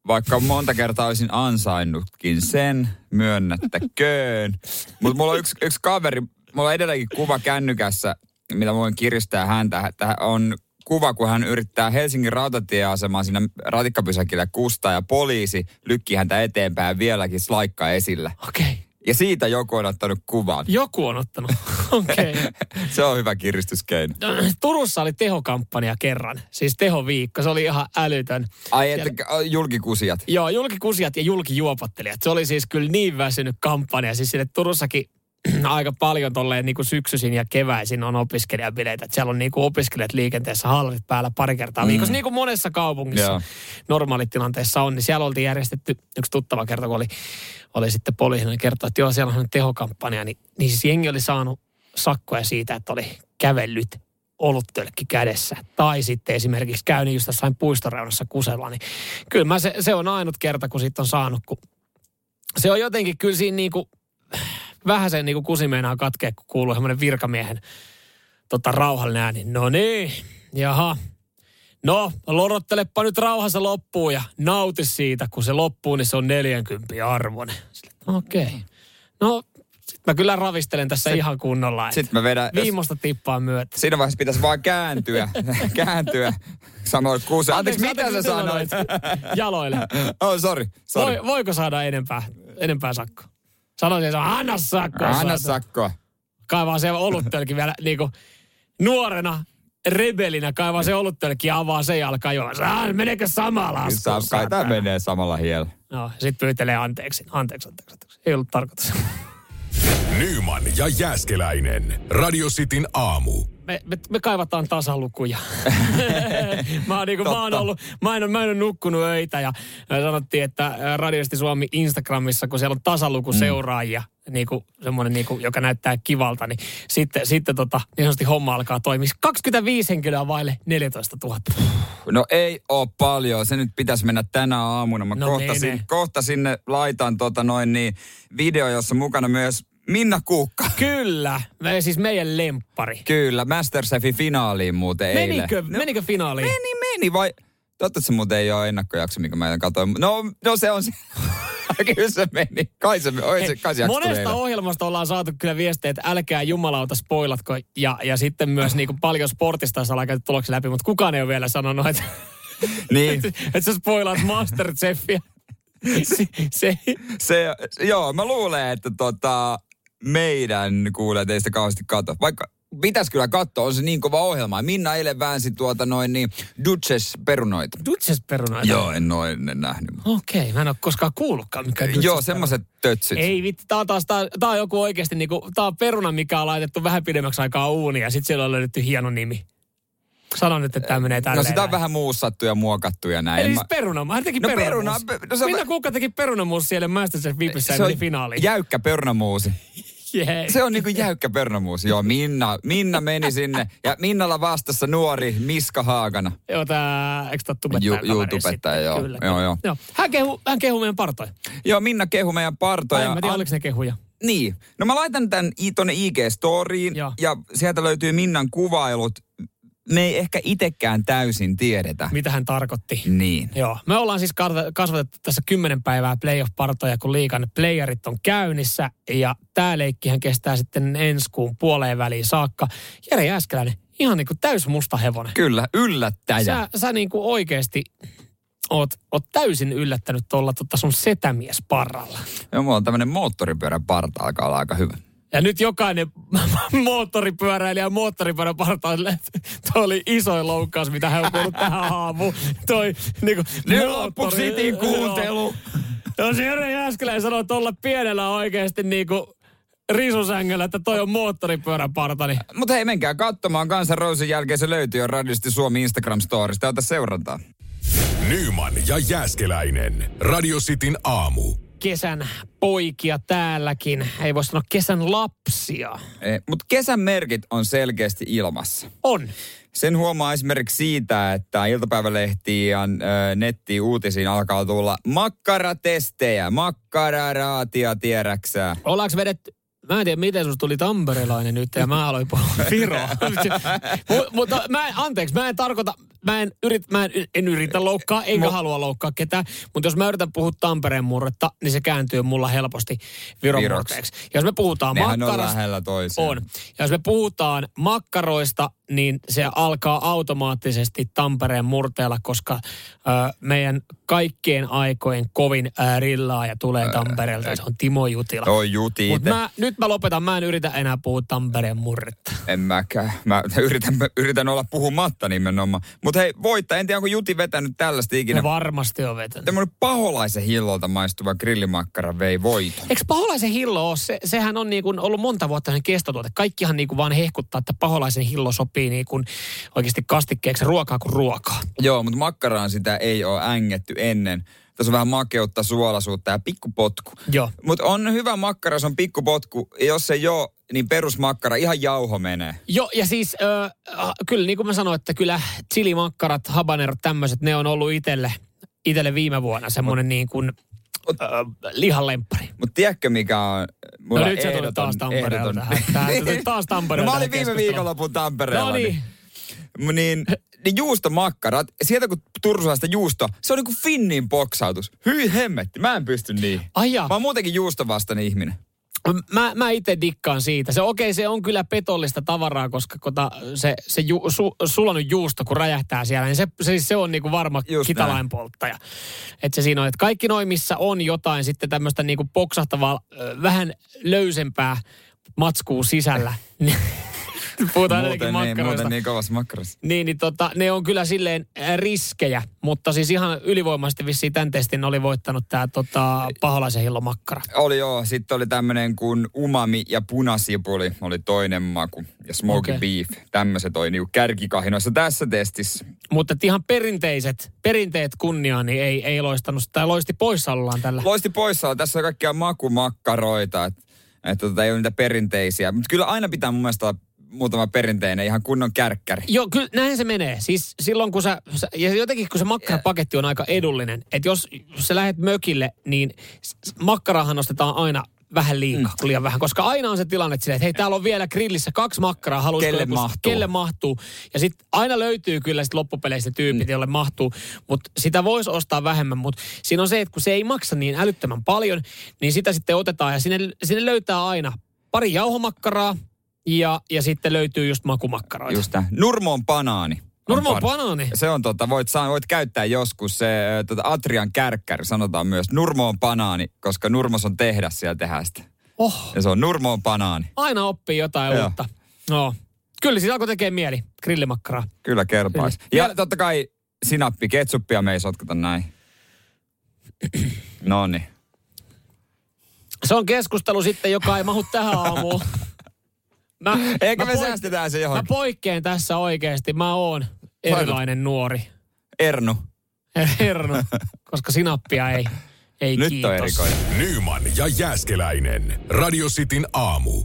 vaikka monta kertaa olisin ansainnutkin sen, myönnättäköön. Mutta mulla on yksi, yksi kaveri, mulla on edelleenkin kuva kännykässä, mitä voin kiristää häntä. Tämä on kuva, kun hän yrittää Helsingin rautatieasemaan siinä ratikkapysäkillä kustaa ja poliisi lykki häntä eteenpäin ja vieläkin slaikka esillä. Okei. Okay. Ja siitä joku on ottanut kuvan. Joku on ottanut. (laughs) Okei. Okay. Se on hyvä kiristyskeino. Turussa oli tehokampanja kerran, siis tehoviikko, se oli ihan älytön. Ai, että julkikusijat. Joo, julkikusijat ja julkijuopottelijat. Se oli siis kyllä niin väsynyt kampanja. Siis sinne Turussakin (clears throat) aika paljon tolleen niin kuin syksyisin ja keväisin on opiskelijabileitä. Että siellä on niin kuin opiskelijat liikenteessä halvit päällä pari kertaa viikossa, niin kuin monessa kaupungissa Joo. normaalitilanteessa on. Niin siellä oltiin järjestetty, yksi tuttava kerta, kun oli, oli sitten poliisina, niin kertoi, että joo, siellä on tehokampanja. Niin, niin siis jengi oli saanut sakkoja siitä, että oli kävellyt oluttölkki kädessä. Tai sitten esimerkiksi käynyt just jossain puistoreunassa kusella. Niin kyllä mä se, se on ainut kerta, kun siitä on saanut, kun se on jotenkin kyllä siinä niinku, vähän sen niinku kusi meinaa katkea, kun kuuluu semmoinen virkamiehen tota, rauhallinen ääni. No niin, jaha. No, lorottelepa nyt rauhassa loppuun ja nauti siitä, kun se loppuu, niin se on 40 arvoinen. Okei. Okay. No, sit mä kyllä ravistelen tässä Sit- ihan kunnolla. Sit mä vedän, jos, Viimosta tippaa myötä. siinä vaiheessa pitäisi vaan kääntyä, (laughs) kääntyä. Sanoit kuusi. Anteeksi, mitä sä sanoit? Jaloille. (laughs) Oh, sorry, sorry. Voi, voiko saada enempää, enempää sakkoa? Sanoisin, että anna sakkoa. Anna sakkoa. Kaivaa se oluttölki vielä niinku nuorena rebelinä kaivaa se oluttölki ja avaa se ja alkaa juoda. Meneekö sama lasku? Saa, kai tää menee samalla hiellä. No, sit pyytelee anteeksi. Anteeksi, anteeksi, anteeksi. Ei ollut tarkoitus. Nyman ja Jääskeläinen. Radio Cityn aamu. Me, me, me kaivataan tasalukuja. (laughs) mä, oon niinku, mä, oon ollut, mä, en, mä en ole nukkunut öitä ja sanottiin, että ä, Radiosti Suomi Instagramissa, kun siellä on tasaluku Mm. seuraajia, niinku, semmoinen, niinku, joka näyttää kivalta, niin sitten, sitten tota, niin sanotusti homma alkaa toimia. 25 henkilöä vaille 14 000. No ei oo paljon. Se nyt pitäisi mennä tänä aamuna. Mä No kohta, mene. sin, kohta sinne laitan tota noin niin video, jossa mukana myös Minna Kuukka. Kyllä, me, siis meidän lemppari. Kyllä, Masterchefin finaaliin muuten Menikö, eilen. No, menikö finaaliin? meni, meni vai... Totta, että se muuten ei ole ennakkojakso, minkä mä katsoin. No, no se on se. (laughs) kyllä se meni. Kai se, oi, se, kai se Monesta meillä. ohjelmasta ollaan saatu kyllä viestejä, että älkää jumalauta spoilatko. Ja, ja sitten myös niin kuin paljon sportista ollaan käyty tuloksia läpi, mutta kukaan ei ole vielä sanonut, että, Niin. (laughs) että sä spoilaat Masterchefia. (laughs) Se, se, Se, joo, mä luulen, että tota, meidän kuulee teistä kauheasti kato. Vaikka pitäisi kyllä katsoa, on se niin kova ohjelma. Minna eilen väänsi tuota noin niin Duchess perunoita. Duchess perunoita. Joo, en ole ennen nähnyt. Okei, mä en ole koskaan kuullutkaan mikä Duchess Joo, semmoiset tötsyt. Ei vitti, tää on taas, tää, tää on joku oikeasti niinku, tää on peruna, mikä on laitettu vähän pidemmäksi aikaa uuniin ja sit siellä on löydetty hieno nimi. Sano nyt, että tää menee No tälleen. sitä on näin. vähän muussattu ja muokattu ja näin. Eli siis peruna, hän teki No peruna, perunamuusi. pe- no se on Minna Kuukka teki perunamuusi siellä Masterchef Vipissä ja meni finaaliin. jäykkä perunamuusi. Se on niinku jäykkä perunamuusi. Joo, Minna, Minna meni sinne. Ja Minnalla vastassa nuori Miska Haagana. Joo, tää, eikö tää tubettaja Ju- juu, tubettaja, joo. Kyllä, Joo, joo. joo. Hän kehu, hän kehu meidän partoja. Joo, Minna kehu meidän partoja. Tai en mä tiedä, oliko ne kehuja. Niin. No mä laitan tämän tonne IG-storiin Joo. ja sieltä löytyy Minnan kuvailut. Me ei ehkä itekään täysin tiedetä. Mitä hän tarkoitti. Niin. Joo, me ollaan siis kasvatettu tässä kymmenen päivää playoff-partoja, kun liikan playerit on käynnissä. Ja tämä leikkihän kestää sitten ensi kuun puoleen väliin saakka. Jere Jääskeläinen, ihan niin kuin täys musta hevonen. Kyllä, yllättäjä. Sä, sä niin kuin oikeasti oot, oot täysin yllättänyt tuolla tota sun setämies parralla. Joo, mulla on tämmönen moottoripyörän parta, alkaa olla aika hyvä. Ja nyt jokainen (laughs) moottoripyöräilijä ja moottoripyörän partaille, että toi oli isoin loukkaus, mitä hän on kuullut tähän (laughs) aamuun. Toi niinku Nyt moottori- loppu Cityn kuuntelu. Joo. Jos Jere Jääskeläinen sanoo tuolla pienellä oikeasti niinku risusängyllä, että toi on moottoripyörän parta, niin Mutta hei, menkää katsomaan Kansan Rosen jälkeen se löytyy jo Radiosti Suomi Instagram-storista. Ota seurantaa. Nyman ja Jääskeläinen. Radio Cityn aamu. Kesän poikia täälläkin. Ei voi sanoa kesän lapsia. Mutta kesän merkit on selkeästi ilmassa. On. Sen huomaa esimerkiksi siitä, että iltapäivälehtiin ja nettiin uutisiin alkaa tulla makkaratestejä, makkararaatia, tiedäksää. Ollaanko vedetty... Mä en tiedä, miten susta tuli tamperelainen nyt ja mä aloin puhua (laughs) (laughs) Mutta mä anteeksi, mä en tarkoita, mä en, yrit, mä en, en yritä loukkaa, enkä halua loukkaa ketään. Mutta jos mä yritän puhua Tampereen murretta, niin se kääntyy mulla helposti Viron murteeksi. Jos me puhutaan Nehän on makkarasta, lähellä toisiaan. On. Ja jos me puhutaan makkaroista, niin se alkaa automaattisesti Tampereen murteella, koska ö, meidän kaikkien aikojen kovin ö, rillaaja tulee Tampereelta. ja Se on Timo Jutila. Toi juti ite. mä, nyt mä lopetan, mä en yritä enää puhua Tampereen murretta. En mäkään. Mä yritän, yritän olla puhumatta nimenomaan. Mutta hei, voittaa. En tiedä, onko Juti vetänyt tällaista ikinä. No varmasti on vetänyt. Tämmöinen paholaisen hillolta maistuva grillimakkara vei voiton. Eikö paholaisen hillo ole? Se, sehän on niin kuin ollut monta vuotta sen kestotuote. Kaikkihan niin kuin vaan hehkuttaa, että paholaisen hillo sopii niin kuin oikeasti kastikkeeksi ruokaa kuin ruokaa. Joo, mutta makkaraan sitä ei ole ängetty ennen. Tässä on vähän makeutta, suolaisuutta ja pikkupotku. Joo. Mutta on hyvä makkara, se on pikkupotku. Jos ei ole, niin perusmakkara, ihan jauho menee. Joo, ja siis äh, kyllä niin kuin mä sanoin, että kyllä chilimakkarat, habanerot, tämmöiset, ne on ollut itselle, itselle viime vuonna semmoinen niin kuin ö, lihanlemppari. Mutta tiedätkö mikä on mulla No nyt se ehdoton, taas Tampereelta. ehdoton. tähän. Taas (laughs) no Tampereelta mä olin viime viikonlopun Tampereella. No niin. Niin, (laughs) niin, niin juustomakkarat, sieltä kun Tursuasta juusto, se on niinku Finnin boksautus. Hyi hemmetti, mä en pysty niin. Ai jaa. Mä oon muutenkin juustovastainen ihminen. Mä, mä itse dikkaan siitä. Se okei, se on kyllä petollista tavaraa, koska kota, se, se ju, su, sulanut juusto, kun räjähtää siellä, niin se, se, se on niinku varma Just kitalain polttaja. Että se siinä on, että kaikki noin, missä on jotain sitten tämmöistä niinku poksahtavaa, vähän löysempää matskuu sisällä. (laughs) Puhutaan muuten, niin, muuten niin kovassa makkarassa. Niin, niin tota, ne on kyllä silleen äh, riskejä, mutta siis ihan ylivoimaisesti vissiin tämän testin oli voittanut tämä tota, paholaisen hillomakkara. Oli joo, sitten oli tämmönen kuin umami ja punasipuli oli toinen maku. Ja smoky okay. beef, tämmöiset oli niinku kärkikahinoissa tässä testissä. Mutta ihan perinteiset, perinteet kunniaan, niin ei, ei loistanut, tai loisti poissaolollaan tällä. Loisti poissa, tässä on kaikkia makumakkaroita, että et, tota, ei ole niitä perinteisiä. Mutta kyllä aina pitää mun mielestä olla muutama perinteinen, ihan kunnon kärkkäri. Joo, kyllä näin se menee. Siis silloin kun sä, ja jotenkin kun se makkarapaketti on aika edullinen, että jos sä lähdet mökille, niin makkarahan ostetaan aina vähän liikaa, mm. liian vähän. Koska aina on se tilanne silleen, että hei, täällä on vielä grillissä kaksi makkaraa. Haluaisiko Kelle joku- mahtuu? Kelle mahtuu. Ja sitten aina löytyy kyllä sit loppupeleistä tyypit, mm. jolle mahtuu. Mutta sitä voisi ostaa vähemmän. Mutta siinä on se, että kun se ei maksa niin älyttömän paljon, niin sitä sitten otetaan. Ja sinne, sinne löytää aina pari jauhomakkaraa ja, ja sitten löytyy just makumakkaroita. Just näin. Banaani. on Nurmo on banaani. Se on tota, voit, saa, voit käyttää joskus se tota Atrian kärkkäri, sanotaan myös. Nurmo on banaani, koska Nurmos on tehdas siellä tehdä sitä. Oh, Ja se on Nurmo on banaani. aina oppii jotain Joo. uutta. No, kyllä siis alkoi tekee mieli. Grillimakkaraa. Kyllä kerpaisi. Ja Vielä- totta kai sinappi, ketsuppia me ei sotketa näin. (clears throat) No niin. Se on keskustelu sitten, joka ei mahu tähän aamuun. (laughs) Mä, Eikö me poik- säästetään se Mä johonkin? poikkean tässä oikeasti. Mä oon erilainen nuori. Ernu. (laughs) Herno, koska sinappia ei, ei Nyt kiitos. on erikoinen. Nyman ja Jääskeläinen. Radio Cityn aamu.